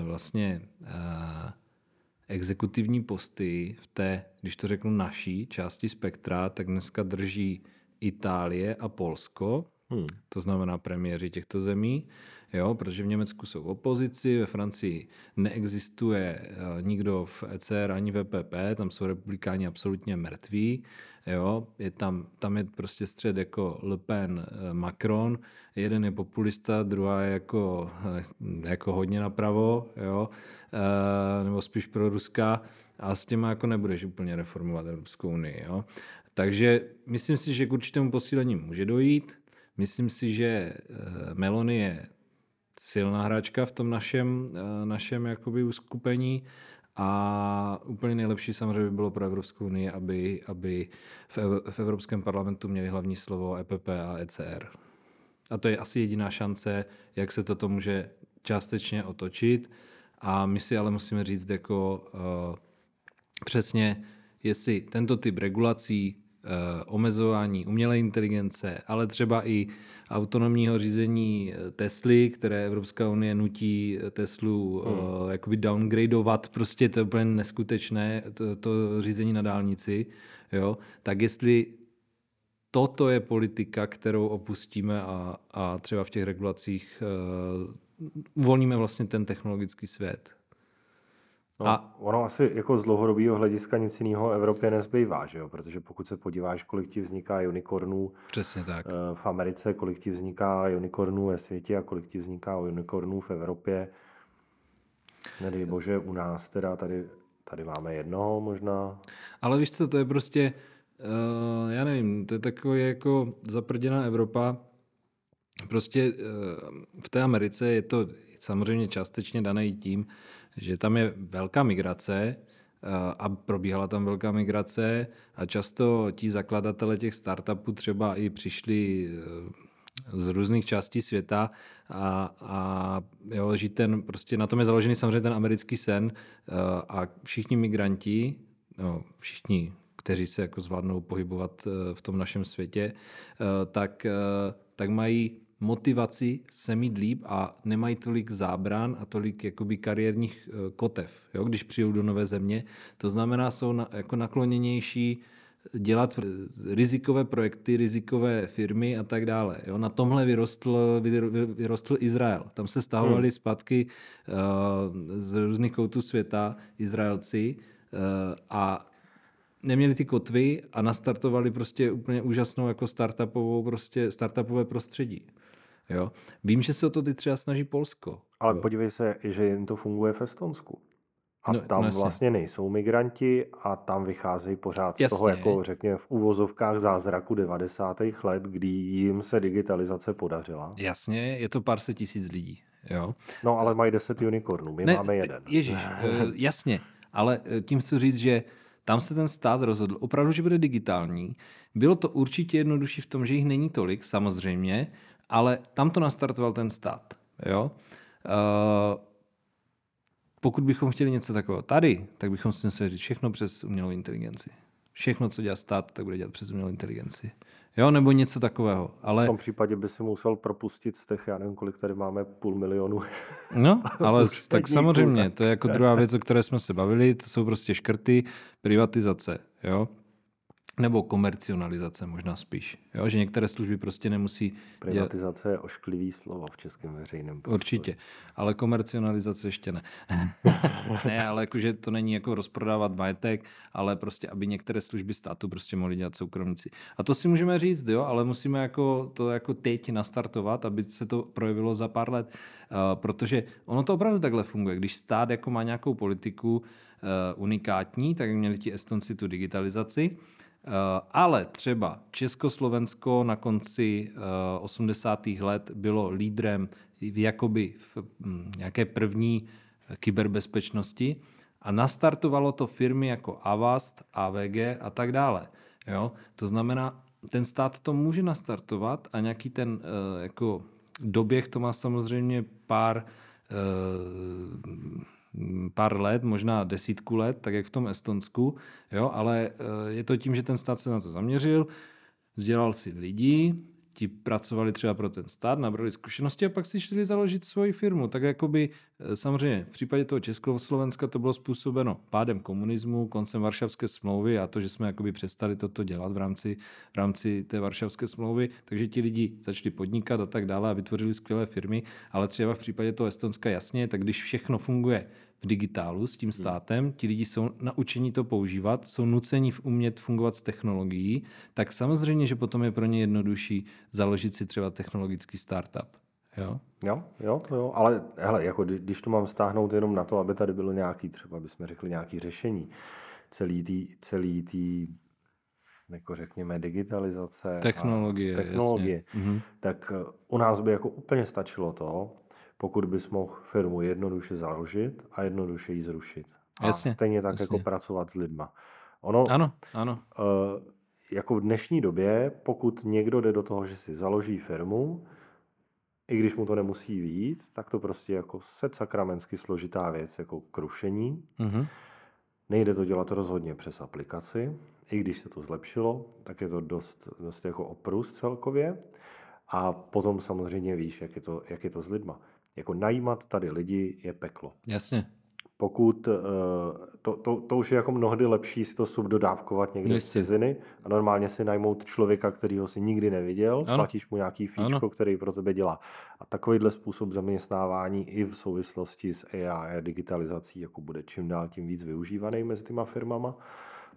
vlastně exekutivní posty v té, když to řeknu naší části spektra, tak dneska drží Itálie a Polsko, hmm. to znamená premiéři těchto zemí jo, protože v Německu jsou opozici, ve Francii neexistuje eh, nikdo v ECR ani v EPP, tam jsou republikáni absolutně mrtví, jo, je tam, tam je prostě střed jako Le Pen, eh, Macron, jeden je populista, druhá je jako, eh, jako hodně napravo, jo, nebo spíš pro Ruska a s těma jako nebudeš úplně reformovat Evropskou unii, jo. Takže myslím si, že k určitému posílení může dojít. Myslím si, že Meloni je silná hráčka v tom našem, eh, našem jakoby uskupení A úplně nejlepší samozřejmě by bylo pro Evropskou unii, aby, aby v, v Evropském parlamentu měli hlavní slovo EPP a ECR. A to je asi jediná šance, jak se toto může částečně otočit. A my si ale musíme říct jako uh, přesně, jestli tento typ regulací, omezování umělé inteligence, ale třeba i autonomního řízení eh, Tesly, které Evropská unie nutí Teslu hmm. uh, jakoby downgradeovat, prostě to je úplně neskutečné, to, to řízení na dálnici, jo, tak jestli toto je politika, kterou opustíme a, a třeba v těch regulacích uh, uvolníme vlastně ten technologický svět. No, a ono asi jako z dlouhodobého hlediska nic jiného Evropě nezbývá, že jo? protože pokud se podíváš, kolik ti vzniká unicornů Přesně tak. Eh, v Americe, kolik ti vzniká unicornů ve světě a kolik ti vzniká unicornů v Evropě, nedej bože, u nás teda tady, tady máme jednoho možná. Ale víš co, to je prostě, uh, já nevím, to je takové jako zaprděná Evropa, Prostě uh, v té Americe je to samozřejmě částečně dané tím, že tam je velká migrace a probíhala tam velká migrace a často ti zakladatelé těch startupů třeba i přišli e, z různých částí světa a, a jo, žít ten, prostě na tom je založený samozřejmě ten americký sen e, a všichni migranti, no, všichni, kteří se jako zvládnou pohybovat v tom našem světě, tak, tak mají motivaci se mít líp a nemají tolik zábran a tolik jakoby kariérních eh, kotev, jo, když přijou do nové země. To znamená, jsou na, jako nakloněnější dělat rizikové projekty, rizikové firmy a tak dále. Jo, na tomhle vyrostl, vyrostl Izrael. Tam se stahovali hmm. zpátky uh, z různých koutů světa Izraelci uh, a neměli ty kotvy a nastartovali prostě úplně úžasnou jako startupovou prostě startupové prostředí. Jo? Vím, že se o to ty třeba snaží Polsko. Ale jo. podívej se, že jen to funguje v Estonsku. A no, tam no vlastně nejsou migranti a tam vycházejí pořád jasně. z toho, jako řekněme, v úvozovkách zázraku 90. let, kdy jim se digitalizace podařila. Jasně, je to pár set tisíc lidí. Jo. No, ale mají 10 unikornů, my ne, máme jeden. Ježíš, eh, jasně, ale eh, tím chci říct, že tam se ten stát rozhodl opravdu, že bude digitální. Bylo to určitě jednodušší v tom, že jich není tolik, samozřejmě, ale tam to nastartoval ten stát. Jo? Uh, pokud bychom chtěli něco takového tady, tak bychom si museli říct všechno přes umělou inteligenci. Všechno, co dělá stát, tak bude dělat přes umělou inteligenci. Jo, nebo něco takového. Ale... V tom případě by si musel propustit z těch, já nevím, kolik tady máme, půl milionu. No, ale tak samozřejmě, to je jako druhá věc, o které jsme se bavili, to jsou prostě škrty, privatizace. Jo? Nebo komercionalizace možná spíš. Jo? Že některé služby prostě nemusí... Privatizace dělat... je ošklivý slovo v českém veřejném prostoru. Určitě, ale komercionalizace ještě ne. ne, ale jakože to není jako rozprodávat majetek, ale prostě, aby některé služby státu prostě mohli dělat soukromníci. A to si můžeme říct, jo, ale musíme jako to jako teď nastartovat, aby se to projevilo za pár let, uh, protože ono to opravdu takhle funguje. Když stát jako má nějakou politiku uh, unikátní, tak měli ti Estonci tu digitalizaci, Eh, ale třeba Československo na konci 80. Eh, let bylo lídrem v jakoby v hm, nějaké první kyberbezpečnosti a nastartovalo to firmy jako Avast, AVG a tak dále. Jo? To znamená, ten stát to může nastartovat a nějaký ten eh, jako doběh to má samozřejmě pár pár let, možná desítku let, tak jak v tom Estonsku, jo, ale eh, je to tím, že ten stát se na to zaměřil, vzdělal si lidi, ti pracovali třeba pro ten stát, nabrali zkušenosti a pak si šli založit svoji firmu. Tak jakoby eh, samozřejmě v případě toho Československa to bylo způsobeno pádem komunismu, koncem Varšavské smlouvy a to, že jsme jakoby přestali toto dělat v rámci, v rámci té Varšavské smlouvy, takže ti lidi začali podnikat a tak dále a vytvořili skvělé firmy, ale třeba v případě toho Estonska jasně, tak když všechno funguje v digitálu s tím hmm. státem, ti lidi jsou naučení to používat, jsou nuceni umět fungovat s technologií, tak samozřejmě, že potom je pro ně jednodušší založit si třeba technologický startup. Jo? Jo, jo, to jo, ale hele, jako když to mám stáhnout jenom na to, aby tady bylo nějaký, třeba bychom řekli nějaký řešení celý tý, celý tý jako řekněme digitalizace technologie, technologie mhm. tak eh, u nás by jako úplně stačilo to, pokud bys mohl firmu jednoduše založit a jednoduše ji zrušit. A Jasně, stejně tak jako jasně. pracovat s lidma. Ono, Ano, ano. eh, jako v dnešní době, pokud někdo jde do toho, že si založí firmu, i když mu to nemusí vít, tak to prostě jako set sakramensky složitá věc, jako krušení. Mhm. Nejde to dělat rozhodně přes aplikaci, i když se to zlepšilo, tak je to dost, dost jako oprus celkově. A potom samozřejmě víš, jak je to, jak je to s lidma. Jako najímat tady lidi je peklo. Jasně. Pokud, eh, to, to, to už je jako mnohdy lepší si to subdodávkovat někde z Jistě. ciziny a normálně si najmout člověka, kterýho si nikdy neviděl, Ano. platíš mu nějaký fíčko, Ano. který pro tebe dělá. A takovýhle způsob zaměstnávání i v souvislosti s AI a digitalizací jako bude čím dál tím víc využívaný mezi těma firmama.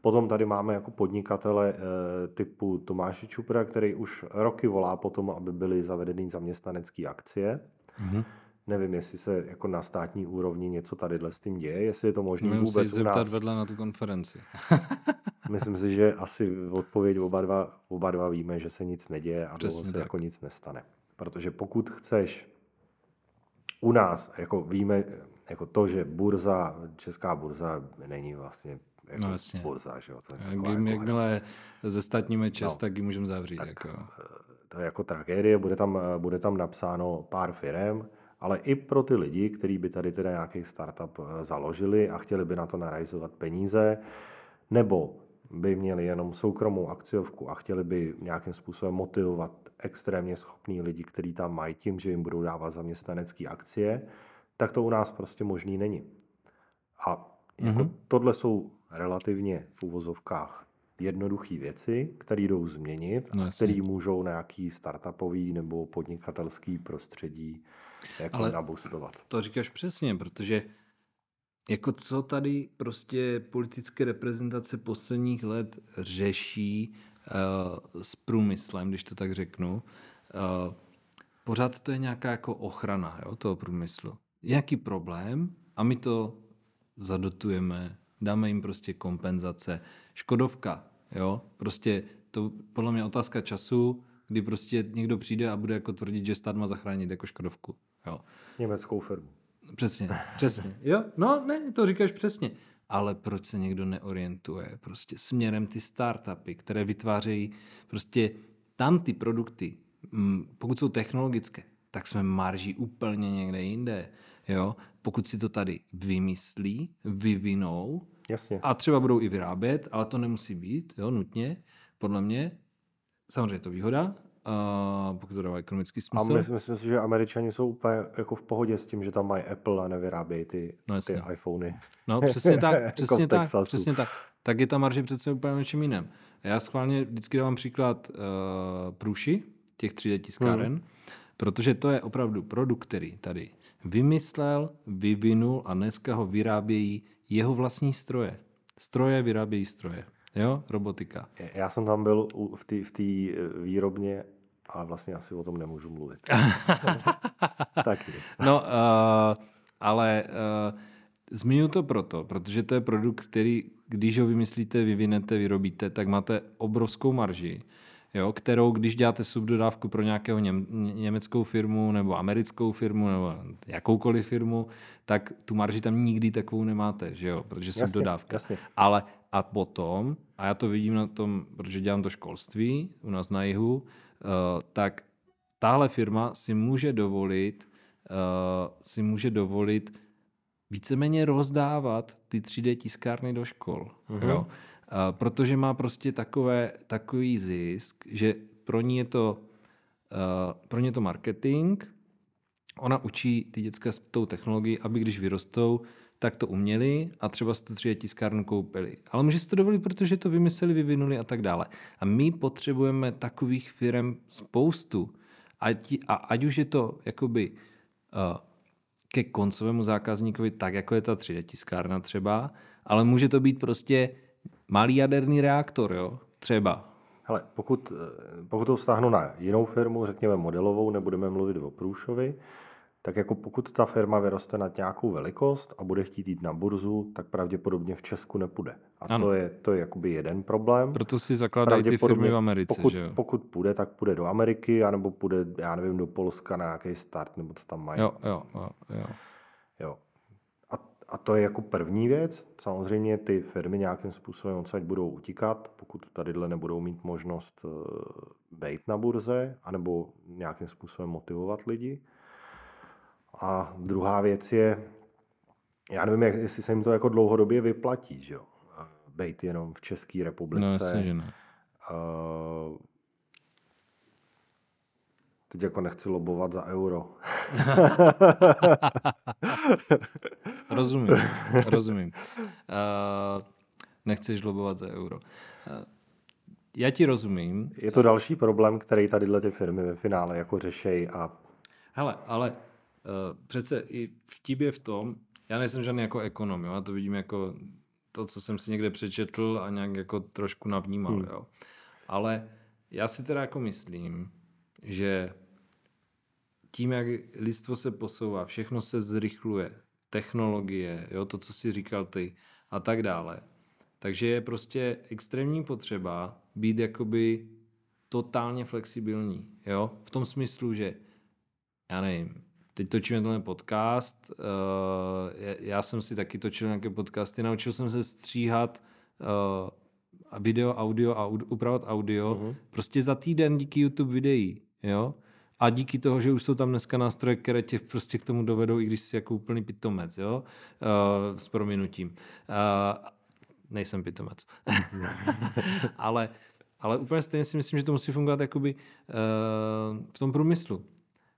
Potom tady máme jako podnikatele eh, typu Tomáše Čupra, který už roky volá po tom, aby byly zavedeny zaměstnanecké akcie. Mhm. Nevím, jestli se jako na státní úrovni něco tadyhle s tím děje, jestli je to možné se jít vůbec u zeptat nás. vedle na tu konferenci. Myslím si, že asi odpověď oba dva, oba dva víme, že se nic neděje a Přesně se tak. jako nic nestane. Protože pokud chceš u nás, jako víme, jako to, že burza, česká burza není vlastně jako No jasně. burza, že jo, to je Jak, taková jim, jako jakmile zestatníme čest, No. tak ji můžeme zavřít. jako. to je jako tragédie, bude tam, bude tam napsáno pár firem, ale i pro ty lidi, kteří by tady teda nějaký startup eh, založili a chtěli by na to narajzovat peníze, nebo by měli jenom soukromou akciovku a chtěli by nějakým způsobem motivovat extrémně schopný lidi, kteří tam mají tím, že jim budou dávat zaměstnanecké akcie, tak to u nás prostě možný není. A jako mm-hmm. tohle jsou relativně v uvozovkách jednoduché věci, které jdou změnit No a které můžou nějaký startupový nebo podnikatelský prostředí jako Ale- nabustovat. To říkáš přesně, protože jako co tady prostě politické reprezentace posledních let řeší uh, s průmyslem, když to tak řeknu, uh, pořád to je nějaká jako ochrana jo, toho průmyslu. Nějaký problém a my to zadotujeme, dáme jim prostě kompenzace. Škodovka, jo, prostě to podle mě otázka času, kdy prostě někdo přijde a bude jako tvrdit, že stát má zachránit jako Škodovku. Jo. Německou firmu. Přesně, přesně. Jo, no ne, to říkáš přesně. Ale proč se někdo neorientuje prostě směrem ty startupy, které vytvářejí prostě tam ty produkty, mm, pokud jsou technologické, tak jsme marží úplně někde jinde. Jo? Pokud si to tady vymyslí, vyvinou Jasně. a třeba budou i vyrábět, ale to nemusí být, jo, nutně, podle mě. Samozřejmě je to výhoda, uh, pokud to dává ekonomický A smysl. myslím, myslím si, že američani jsou úplně jako v pohodě s tím, že tam mají Apple a nevyrábějí ty, No ty iPhony. No přesně tak, Jako přesně v tak, Texasu. přesně tak. Tak je ta marže přece úplně něčím jiném. Já schválně vždycky dávám příklad uh, průši, těch 3D tiskáren, hmm. protože to je opravdu produkt, který tady vymyslel, vyvinul a dneska ho vyrábějí jeho vlastní stroje. Stroje vyrábějí stroje. Jo, robotika. Já jsem tam byl v té v eh, výrobně, ale vlastně asi o tom nemůžu mluvit. tak nic. No, uh, ale uh, zmiňuji to proto, protože to je produkt, který, když ho vymyslíte, vyvinete, vyrobíte, tak máte obrovskou marži, jo, kterou, když děláte subdodávku pro nějakého něm, německou firmu nebo americkou firmu nebo jakoukoliv firmu, tak tu marži tam nikdy takovou nemáte, že jo, protože Jasně, subdodávka. jasně. Ale a potom, a já to vidím na tom, protože dělám to školství u nás na jihu, tak tahle firma si může dovolit uh, si může dovolit víceméně rozdávat ty 3D tiskárny do škol. Uh-huh. Jo? Uh, protože má prostě takové, takový zisk, že pro ní je to, uh, pro je to marketing, ona učí ty děcka s tou technologií, aby když vyrostou, tak to uměli a třeba si tu 3D tiskárnu koupili. Ale může si to dovolit, protože to vymysleli, vyvinuli a tak dále. A my potřebujeme takových firm spoustu. Ať, a ať už je to jakoby uh, ke koncovému zákazníkovi, tak jako je ta 3D tiskárna třeba, ale může to být prostě malý jaderný reaktor, jo? Třeba. Hele, pokud, eh, pokud to vztáhnu na jinou firmu, řekněme modelovou, nebudeme mluvit o Průšovi, tak jako pokud ta firma vyroste na nějakou velikost a bude chtít jít na burzu, tak pravděpodobně v Česku nepůjde. A Ano. to je, to je jakoby jeden problém. Proto si zakládají ty firmy v Americe, pokud, že jo? pokud půjde, tak půjde do Ameriky, anebo půjde, já nevím, do Polska na nějaký start, nebo co tam mají. Jo, jo, jo, jo. Jo. A, a to je jako první věc. Samozřejmě ty firmy nějakým způsobem odsaď budou utíkat, pokud tadyhle nebudou mít možnost uh, být na burze, anebo nějakým způsobem motivovat lidi. A druhá věc je, já nevím, jak, jestli se jim to jako dlouhodobě vyplatí, že jo? Bejt jenom v České republice. No, jasně, že ne. Uh, teď jako nechci lobovat za euro. rozumím, rozumím. Uh, nechceš lobovat za euro. Uh, já ti rozumím. Je to další problém, který tady ty firmy ve finále jako řešejí a... Hele, ale přece i vtip je v tom, já nejsem žádný jako ekonom, jo, já to vidím jako to, co jsem si někde přečetl a nějak jako trošku navnímal, hmm. jo. Ale já si teda jako myslím, že tím, jak lidstvo se posouvá, všechno se zrychluje, technologie, jo, to, co si říkal ty a tak dále. Takže je prostě extrémní potřeba být jakoby totálně flexibilní, jo, v tom smyslu, že já nevím, teď točíme tenhle podcast, uh, já jsem si taky točil nějaké podcasty, naučil jsem se stříhat uh, video, audio a upravovat audio uh-huh. prostě za týden díky YouTube videí, jo. A díky toho, že už jsou tam dneska nástroje, které tě prostě k tomu dovedou, i když jsi jako úplný pitomec, jo, uh, s prominutím. Uh, nejsem pitomec. ale, ale úplně stejně si myslím, že to musí fungovat jakoby uh, v tom průmyslu.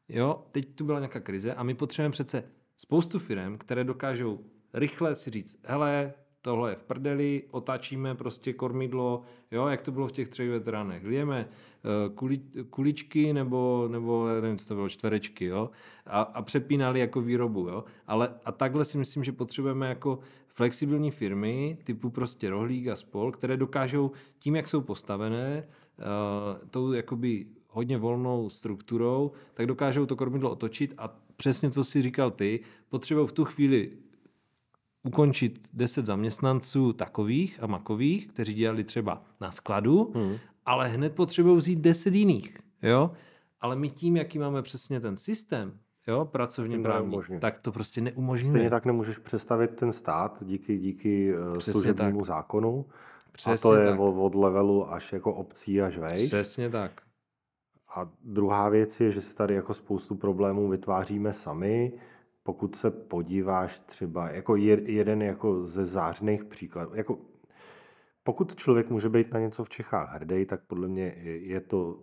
Jo, teď tu byla nějaká krize a my potřebujeme přece spoustu firm, které dokážou rychle si říct, hele, tohle je v prdeli, otáčíme prostě kormidlo, jo, jak to bylo v těch třech veteránech. Lijeme uh, kuli, kuličky nebo, nebo nevím, co to bylo, čtverečky, jo, a, a přepínali jako výrobu, jo. Ale a takhle si myslím, že potřebujeme jako flexibilní firmy typu prostě Rohlík a spol, které dokážou tím, jak jsou postavené, uh, tou jakoby hodně volnou strukturou, tak dokážou to kormidlo otočit a přesně to si říkal ty, potřebují v tu chvíli ukončit 10 zaměstnanců takových a makových, kteří dělali třeba na skladu, hmm. ale hned potřebují vzít 10 jiných. Jo? Ale my tím, jaký máme přesně ten systém, jo, pracovně právní, tak to prostě neumožňuje. Stejně tak nemůžeš představit ten stát díky, díky eh, Přesně služebnímu tak. zákonu. Přesně a to je tak. od levelu až jako obcí až vejš. Přesně tak. A druhá věc je, že si tady jako spoustu problémů vytváříme sami. Pokud se podíváš třeba, jako jeden jako ze zářných příkladů, jako pokud člověk může být na něco v Čechách hrdý, tak podle mě je to,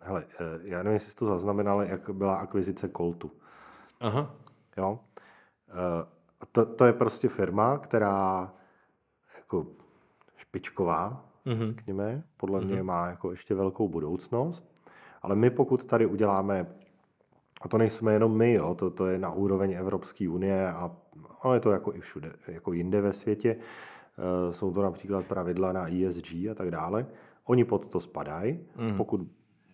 hele, eh, já nevím, jestli jsi to zaznamenal, jak byla akvizice Coltu. Aha. Jo. Eh, a to, to je prostě firma, která jako špičková, mm-hmm. řekněme, podle mm-hmm. mě má jako ještě velkou budoucnost. Ale my pokud tady uděláme, a to nejsme jenom my, jo, to, to je na úroveň Evropské unie a ono je to jako i všude, jako jinde ve světě, e, jsou to například pravidla na ESG a tak dále, oni pod to spadají, mm. pokud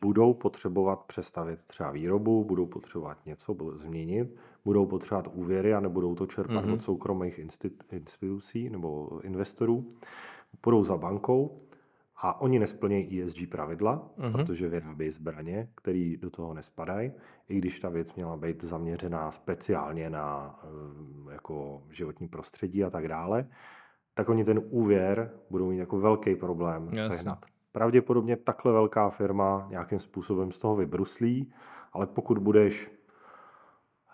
budou potřebovat přestavit třeba výrobu, budou potřebovat něco změnit, budou potřebovat úvěry a nebudou to čerpat mm-hmm. od soukromých institucí nebo investorů, půjdou za bankou a oni nesplnějí ESG pravidla, uh-huh. protože vyrábějí zbraně, které do toho nespadají, i když ta věc měla být zaměřená speciálně na eh, jako životní prostředí a tak dále, tak oni ten úvěr budou mít jako velký problém Jasně. sehnat. Pravděpodobně takhle velká firma nějakým způsobem z toho vybruslí, ale pokud budeš,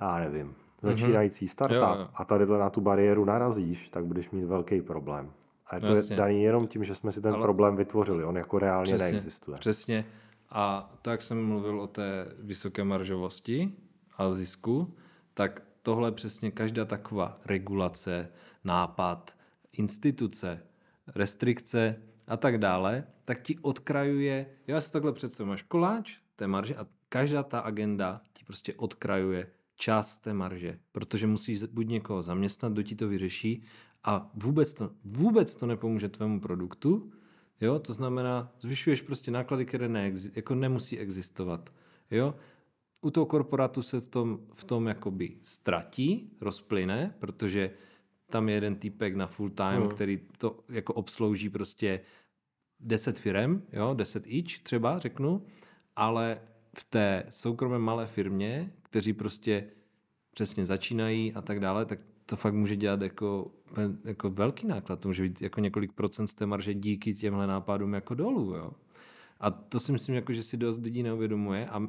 já nevím, mhm. začínající startup jo, jo. a tady na tu bariéru narazíš, tak budeš mít velký problém. A je to Jasně. daný jenom tím, že jsme si ten Ale... problém vytvořili. On jako reálně přesně, neexistuje. Přesně. A to, jak jsem mluvil o té vysoké maržovosti a zisku, tak tohle přesně každá taková regulace, nápad, instituce, restrikce a tak dále, tak ti odkrajuje, já si takhle přece máš koláč té marže a každá ta agenda ti prostě odkrajuje část té marže, protože musíš buď někoho zaměstnat, kdo ti to vyřeší, a vůbec to, vůbec to nepomůže tvému produktu, jo, to znamená, zvyšuješ prostě náklady, které neexi- jako nemusí existovat, jo. U toho korporátu se v tom, v tom jakoby ztratí, rozplyne, protože tam je jeden týpek na full time, mm. který to jako obslouží prostě 10 firem, jo, 10 each třeba, řeknu, ale v té soukromé malé firmě, kteří prostě přesně začínají a tak dále, tak to fakt může dělat jako, jako velký náklad. To může být jako několik procent z té marže díky těmhle nápadům jako dolů. Jo? A to si myslím, jako, že si dost lidí neuvědomuje a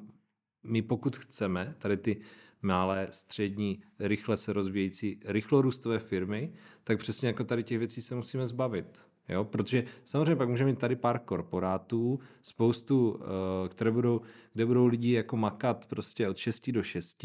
my pokud chceme tady ty malé, střední, rychle se rozvíjející, rychlorůstové firmy, tak přesně jako tady těch věcí se musíme zbavit. Jo? Protože samozřejmě pak můžeme mít tady pár korporátů, spoustu, eh, které budou, kde budou lidi jako makat prostě od 6 do 6,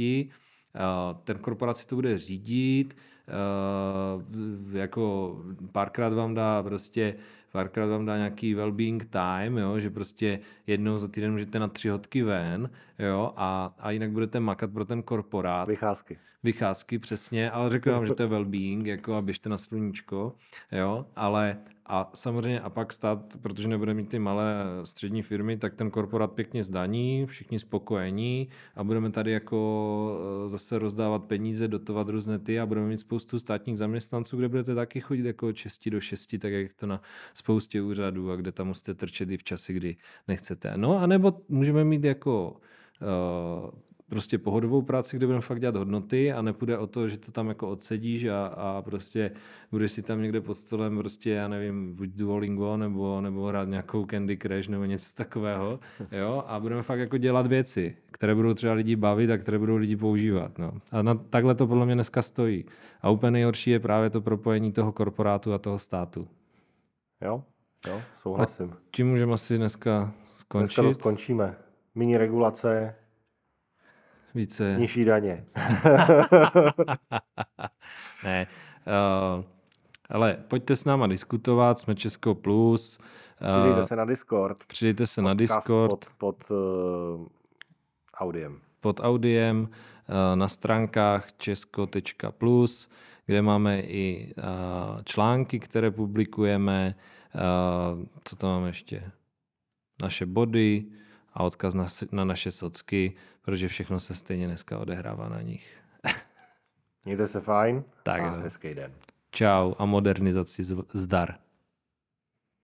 ten korporát si to bude řídit, eh, jako párkrát vám dá prostě párkrát vám dá nějaký well-being time, jo, že prostě jednou za týden můžete na tři hodky ven, jo, a, a jinak budete makat pro ten korporát. Vycházky. Vycházky, přesně, ale řekl vám, že to je well-being, jako a běžte na sluníčko, jo, ale a samozřejmě a pak stát, protože nebude mít ty malé střední firmy, tak ten korporát pěkně zdaní, všichni spokojení a budeme tady jako eh, zase rozdávat peníze, dotovat různé ty a budeme mít spoustu státních zaměstnanců, kde budete taky chodit jako 6 do 6, tak jak to na spoustě úřadů a kde tam musíte trčet i v časy, kdy nechcete. No a nebo můžeme mít jako uh, prostě pohodovou práci, kde budeme fakt dělat hodnoty a nepůjde o to, že to tam jako odsedíš a, a prostě budeš si tam někde pod stolem prostě, já nevím, buď Duolingo nebo, nebo hrát nějakou Candy Crush nebo něco takového, jo, a budeme fakt jako dělat věci, které budou třeba lidi bavit a které budou lidi používat, no. A na, takhle to podle mě dneska stojí. A úplně nejhorší je právě to propojení toho korporátu a toho státu. Jo, jo, souhlasím. A tím můžeme asi dneska skončit. Dneska to skončíme. Mini regulace, více... Nižší daně. ne, uh, ale pojďte s náma diskutovat, jsme Česko Plus. Uh, přidejte se na Discord. Přidejte se na Discord. Pod, pod uh, audiem. Pod audiem uh, na stránkách česko.plus, kde máme i uh, články, které publikujeme. Uh, co tam máme ještě? Naše body, a odkaz na, na naše socky, protože všechno se stejně dneska odehrává na nich. Mějte se fajn tak a hezký den. Čau a modernizaci zdar.